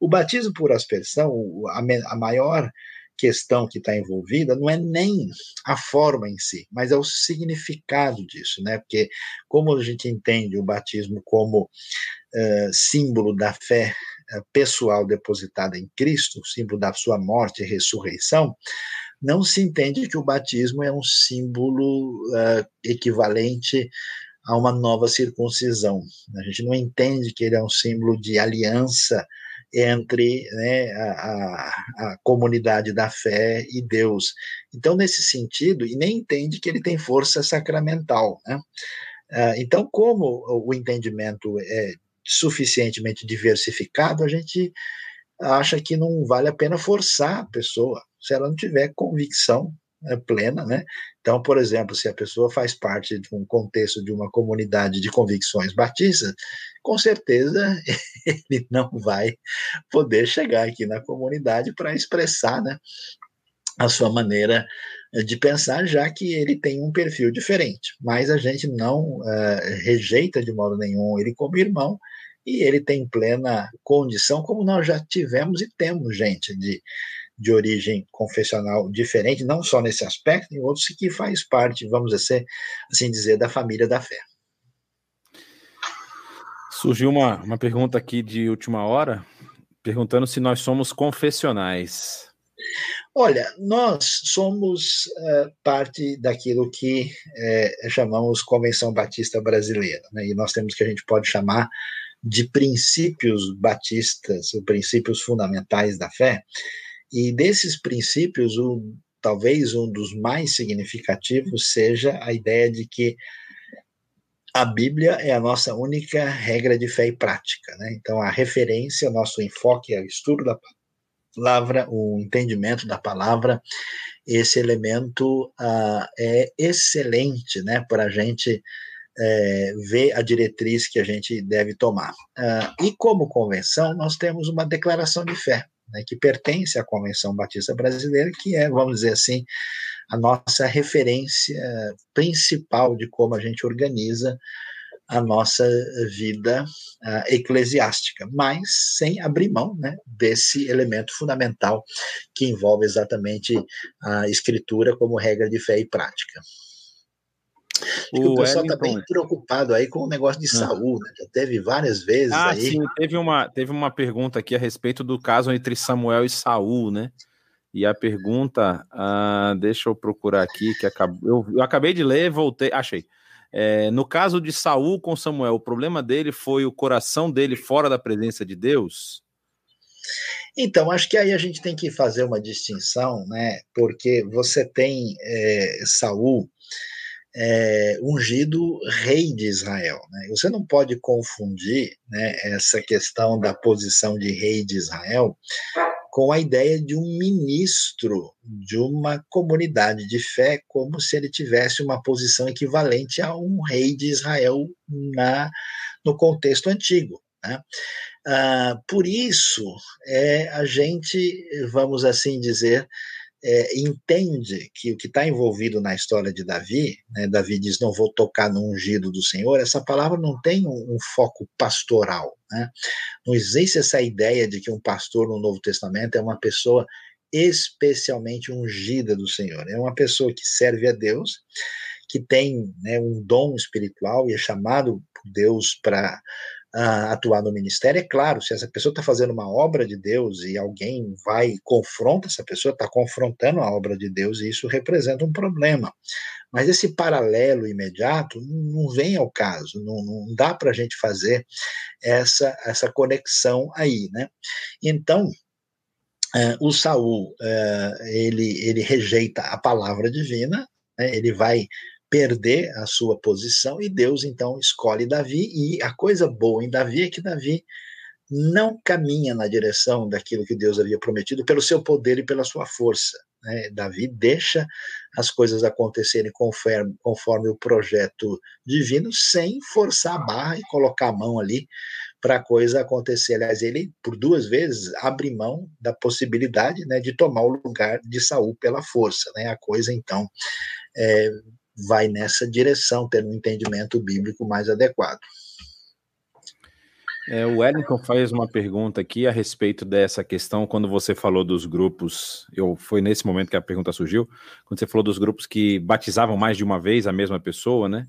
O batismo por aspersão, a, maior questão que está envolvida não é nem a forma em si, mas é o significado disso, né? Porque como a gente entende o batismo como uh, símbolo da fé uh, pessoal depositada em Cristo, símbolo da sua morte e ressurreição, não se entende que o batismo é um símbolo uh, equivalente a uma nova circuncisão. A gente não entende que ele é um símbolo de aliança entre né, a, a, comunidade da fé e Deus. Então, nesse sentido, e nem entende que ele tem força sacramental. Né? Ah, então, como o entendimento é suficientemente diversificado, a gente acha que não vale a pena forçar a pessoa se ela não tiver convicção é, plena, né? Então, por exemplo, se a pessoa faz parte de um contexto de uma comunidade de convicções batistas, com certeza ele não vai poder chegar aqui na comunidade para expressar, né, a sua maneira de pensar, já que ele tem um perfil diferente. Mas a gente não uh, rejeita de modo nenhum ele como irmão, e ele tem plena condição, como nós já tivemos e temos gente de de origem confessional diferente, não só nesse aspecto, em outros que faz parte, vamos dizer, assim dizer, da família da fé. Surgiu uma, uma pergunta aqui de última hora, perguntando se nós somos confessionais. Olha, nós somos uh, parte daquilo que uh, chamamos Convenção Batista Brasileira, né? e nós temos que a gente pode chamar de princípios batistas, ou princípios fundamentais da fé, e desses princípios, o, talvez um dos mais significativos seja a ideia de que a Bíblia é a nossa única regra de fé e prática. Né? Então, a referência, nosso enfoque é o estudo da palavra, o entendimento da palavra, esse elemento uh, é excelente né, para a gente é, ver a diretriz que a gente deve tomar. Uh, e como convenção, nós temos uma declaração de fé né, que pertence à Convenção Batista Brasileira, que é, vamos dizer assim, a nossa referência principal de como a gente organiza a nossa vida uh, eclesiástica, mas sem abrir mão né, desse elemento fundamental que envolve exatamente a escritura como regra de fé e prática. O, o pessoal está bem preocupado aí com o negócio de ah. saúde, né? já teve várias vezes ah, aí. Sim, teve uma, teve uma pergunta aqui a respeito do caso entre Samuel e Saul, né? E a pergunta, uh, deixa eu procurar aqui, que acabou, eu, eu acabei de ler, voltei, achei. É, no caso de Saul com Samuel, o problema dele foi o coração dele fora da presença de Deus? Então, acho que aí a gente tem que fazer uma distinção, né? Porque você tem é, Saul é, ungido rei de Israel. Né? Você não pode confundir né, essa questão da posição de rei de Israel com a ideia de um ministro de uma comunidade de fé, como se ele tivesse uma posição equivalente a um rei de Israel na, no contexto antigo. Né? Ah, por isso, é, a gente, vamos assim dizer, é, entende que o que está envolvido na história de Davi, né, Davi diz: Não vou tocar no ungido do Senhor, essa palavra não tem um, um foco pastoral. Né? Não existe essa ideia de que um pastor no Novo Testamento é uma pessoa especialmente ungida do Senhor. É uma pessoa que serve a Deus, que tem né, um dom espiritual e é chamado por Deus para atuar no ministério. É claro, se essa pessoa está fazendo uma obra de Deus e alguém vai e confronta essa pessoa, está confrontando a obra de Deus e isso representa um problema. Mas esse paralelo imediato não vem ao caso, não, não dá para a gente fazer essa, essa conexão aí, né? Então, uh, o Saul, uh, ele, ele rejeita a palavra divina, né? ele vai perder a sua posição e Deus então escolhe Davi e a coisa boa em Davi é que Davi não caminha na direção daquilo que Deus havia prometido pelo seu poder e pela sua força. Né? Davi deixa as coisas acontecerem conforme, conforme o projeto divino, sem forçar a barra e colocar a mão ali para a coisa acontecer. Aliás, ele, por duas vezes, abre mão da possibilidade né, de tomar o lugar de Saul pela força. Né? A coisa, então, é, vai nessa direção, ter um entendimento bíblico mais adequado. É, o Wellington faz uma pergunta aqui a respeito dessa questão, quando você falou dos grupos, eu foi nesse momento que a pergunta surgiu, quando você falou dos grupos que batizavam mais de uma vez a mesma pessoa, né?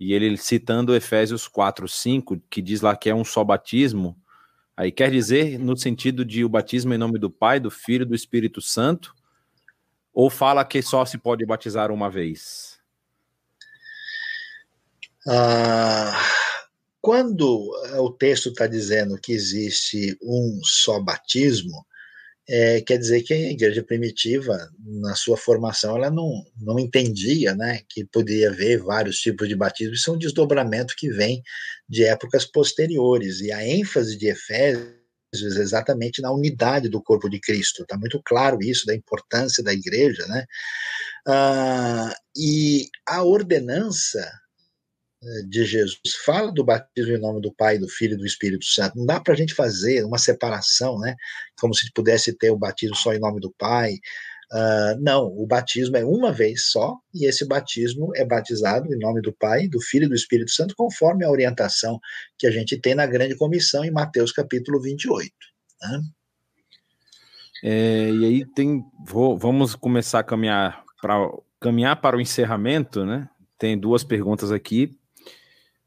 E ele citando Efésios 4, 5, que diz lá que é um só batismo, aí quer dizer no sentido de o batismo em nome do Pai, do Filho do Espírito Santo, ou fala que só se pode batizar uma vez? Ah, quando o texto está dizendo que existe um só batismo, é, quer dizer que a igreja primitiva, na sua formação, ela não, não entendia né, que poderia haver vários tipos de batismo, isso é um desdobramento que vem de épocas posteriores, e a ênfase de Efésios exatamente na unidade do corpo de Cristo. Está muito claro isso, da importância da igreja, né? Ah, e a ordenança de Jesus fala do batismo em nome do Pai, do Filho e do Espírito Santo. Não dá para a gente fazer uma separação, né? Como se pudesse ter o batismo só em nome do Pai. Uh, não, o batismo é uma vez só, e esse batismo é batizado em nome do Pai, do Filho e do Espírito Santo, conforme a orientação que a gente tem na grande comissão em Mateus capítulo 28. Né? É, e aí tem. Vou, vamos começar a caminhar para caminhar para o encerramento, né? Tem duas perguntas aqui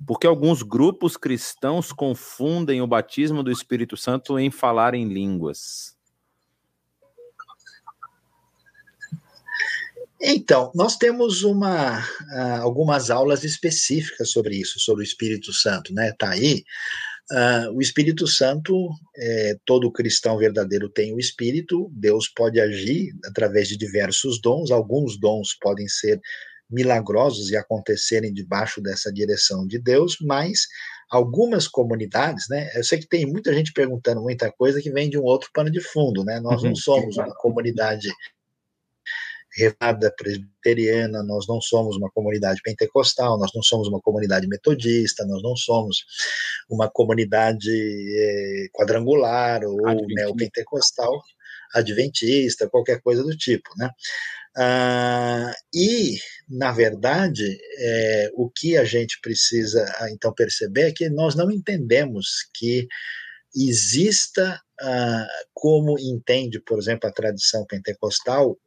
porque alguns grupos cristãos confundem o batismo do Espírito Santo em falar em línguas. Então, nós temos uma, uh, algumas aulas específicas sobre isso, sobre o Espírito Santo, né? Tá aí. Uh, o Espírito Santo, é, todo cristão verdadeiro tem o Espírito, Deus pode agir através de diversos dons, alguns dons podem ser milagrosos e acontecerem debaixo dessa direção de Deus, mas algumas comunidades, né? Eu sei que tem muita gente perguntando muita coisa que vem de um outro pano de fundo, né? Nós não uhum. somos uma comunidade renovada presbiteriana, nós não somos uma comunidade pentecostal, nós não somos uma comunidade metodista, nós não somos uma comunidade é, quadrangular ou neopentecostal, adventista, qualquer coisa do tipo, né? Ah, e, na verdade, é, o que a gente precisa ah, então perceber é que nós não entendemos que exista ah, como entende, por exemplo, a tradição pentecostal,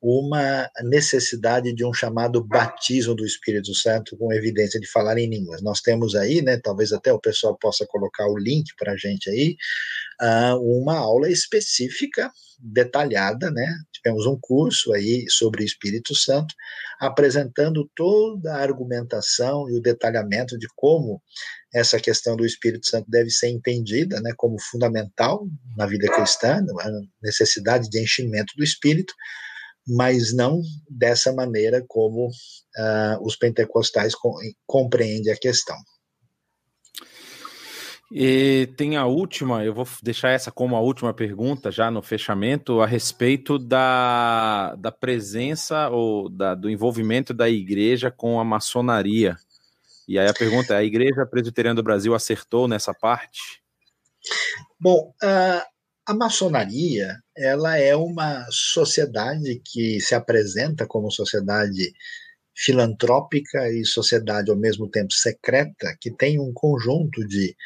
uma necessidade de um chamado batismo do Espírito Santo com evidência de falar em línguas. Nós temos aí, né, talvez até o pessoal possa colocar o link para a gente aí, uh, uma aula específica, detalhada, né? Tivemos um curso aí sobre o Espírito Santo, apresentando toda a argumentação e o detalhamento de como essa questão do Espírito Santo deve ser entendida, né, como fundamental na vida cristã, a necessidade de enchimento do Espírito, mas não dessa maneira como uh, os pentecostais com, compreendem a questão. E tem a última, eu vou deixar essa como a última pergunta já no fechamento, a respeito da, da presença ou da, do envolvimento da igreja com a maçonaria. E aí a pergunta é: a Igreja Presbiteriana do Brasil acertou nessa parte? Bom, a, a maçonaria ela é uma sociedade que se apresenta como sociedade filantrópica e sociedade ao mesmo tempo secreta, que tem um conjunto de,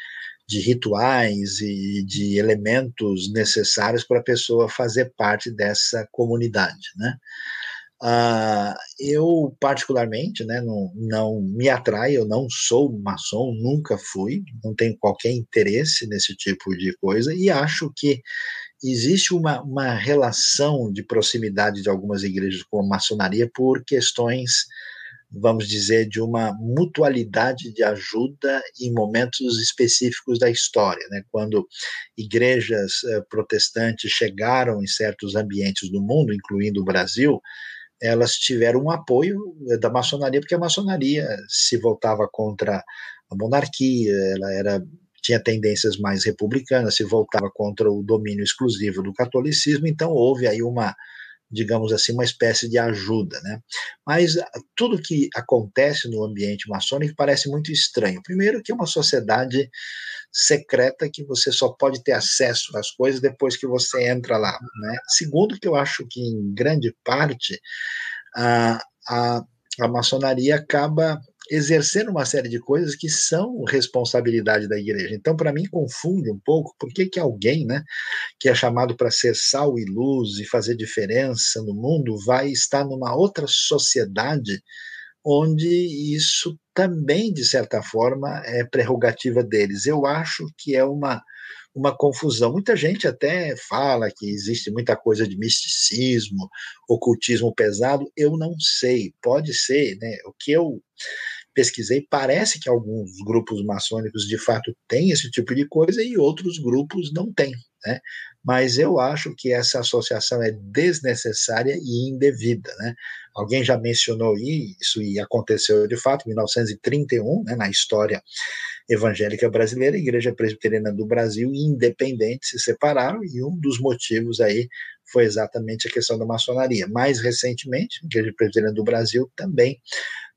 de rituais e de elementos necessários para a pessoa fazer parte dessa comunidade, né? Uh, eu, particularmente, né, não, não me atrai, eu não sou maçom, nunca fui, não tenho qualquer interesse nesse tipo de coisa, e acho que existe uma, uma relação de proximidade de algumas igrejas com a maçonaria por questões, vamos dizer, de uma mutualidade de ajuda em momentos específicos da história. Né? Quando igrejas eh, protestantes chegaram em certos ambientes do mundo, incluindo o Brasil, elas tiveram um apoio eh, da maçonaria, porque a maçonaria se voltava contra a monarquia, ela era tinha tendências mais republicanas, se voltava contra o domínio exclusivo do catolicismo, então houve aí uma, digamos assim, uma espécie de ajuda, né? Mas tudo que acontece no ambiente maçônico parece muito estranho. Primeiro que é uma sociedade secreta que você só pode ter acesso às coisas depois que você entra lá. Né? Segundo, que eu acho que em grande parte a, a, a maçonaria acaba exercendo uma série de coisas que são responsabilidade da igreja. Então, para mim, confunde um pouco por que, que alguém né, que é chamado para ser sal e luz e fazer diferença no mundo vai estar numa outra sociedade onde isso também, de certa forma, é prerrogativa deles. Eu acho que é uma, uma confusão. Muita gente até fala que existe muita coisa de misticismo, ocultismo pesado. Eu não sei, pode ser, né? O que eu pesquisei, parece que alguns grupos maçônicos de fato têm esse tipo de coisa e outros grupos não têm. Né? Mas eu acho que essa associação é desnecessária e indevida. Né? Alguém já mencionou isso e aconteceu de fato em 1931, né, na história evangélica brasileira, a Igreja Presbiteriana do Brasil e Independente se separaram e um dos motivos aí foi exatamente a questão da maçonaria. Mais recentemente, a Igreja Presbiteriana do Brasil também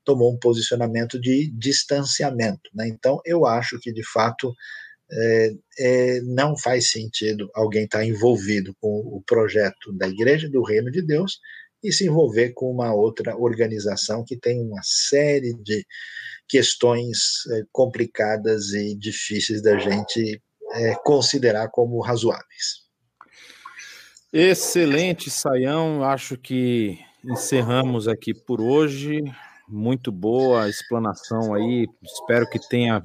tomou um posicionamento de distanciamento. Né? Então, eu acho que, de fato, é, é, não faz sentido alguém estar tá envolvido com o projeto da Igreja do Reino de Deus e se envolver com uma outra organização que tem uma série de questões é, complicadas e difíceis da gente é, considerar como razoáveis. Excelente, Saião. Acho que encerramos aqui por hoje. Muito boa explanação aí. Espero que tenha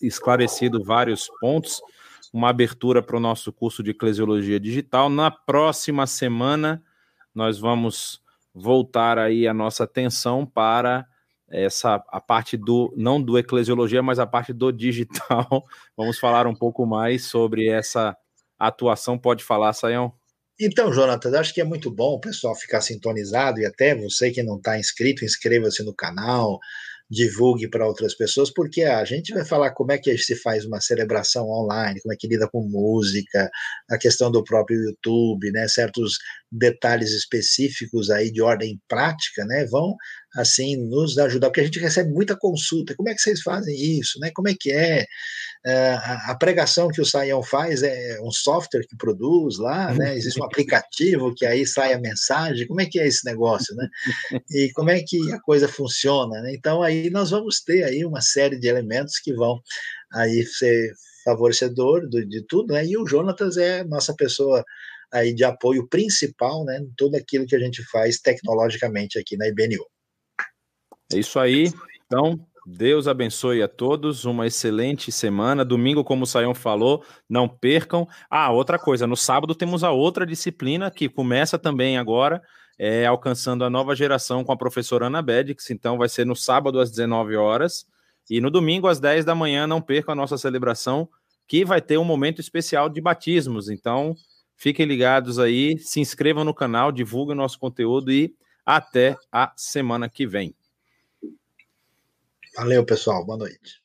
esclarecido vários pontos. Uma abertura para o nosso curso de Eclesiologia Digital. Na próxima semana, nós vamos voltar aí a nossa atenção para essa a parte do não do eclesiologia, mas a parte do digital. Vamos falar um pouco mais sobre essa atuação. Pode falar, Sayão? Então, Jonathan, acho que é muito bom o pessoal ficar sintonizado e até você que não está inscrito, inscreva-se no canal, divulgue para outras pessoas, porque a gente vai falar como é que se faz uma celebração online, como é que lida com música, a questão do próprio YouTube, né, certos detalhes específicos aí de ordem prática, né, vão assim nos ajudar, porque a gente recebe muita consulta, como é que vocês fazem isso, né, como é que é, é a pregação que o Saião faz é um software que produz lá, né, existe um aplicativo que aí sai a mensagem, como é que é esse negócio, né, e como é que a coisa funciona, né, então aí nós vamos ter aí uma série de elementos que vão aí ser favorecedor do, de tudo, né? E o Jonatas é nossa pessoa aí de apoio principal, né? Em tudo aquilo que a gente faz tecnologicamente aqui na IBNU. É isso aí. Então, Deus abençoe a todos, uma excelente semana. Domingo, como o Saião falou, não percam. Ah, outra coisa, no sábado temos a outra disciplina que começa também agora, é, alcançando a nova geração com a professora Ana Bedix. Então, vai ser no sábado às 19 horas. E no domingo, às 10 da manhã, não percam a nossa celebração, que vai ter um momento especial de batismos. Então, fiquem ligados aí, se inscrevam no canal, divulguem o nosso conteúdo e até a semana que vem. Valeu, pessoal. Boa noite.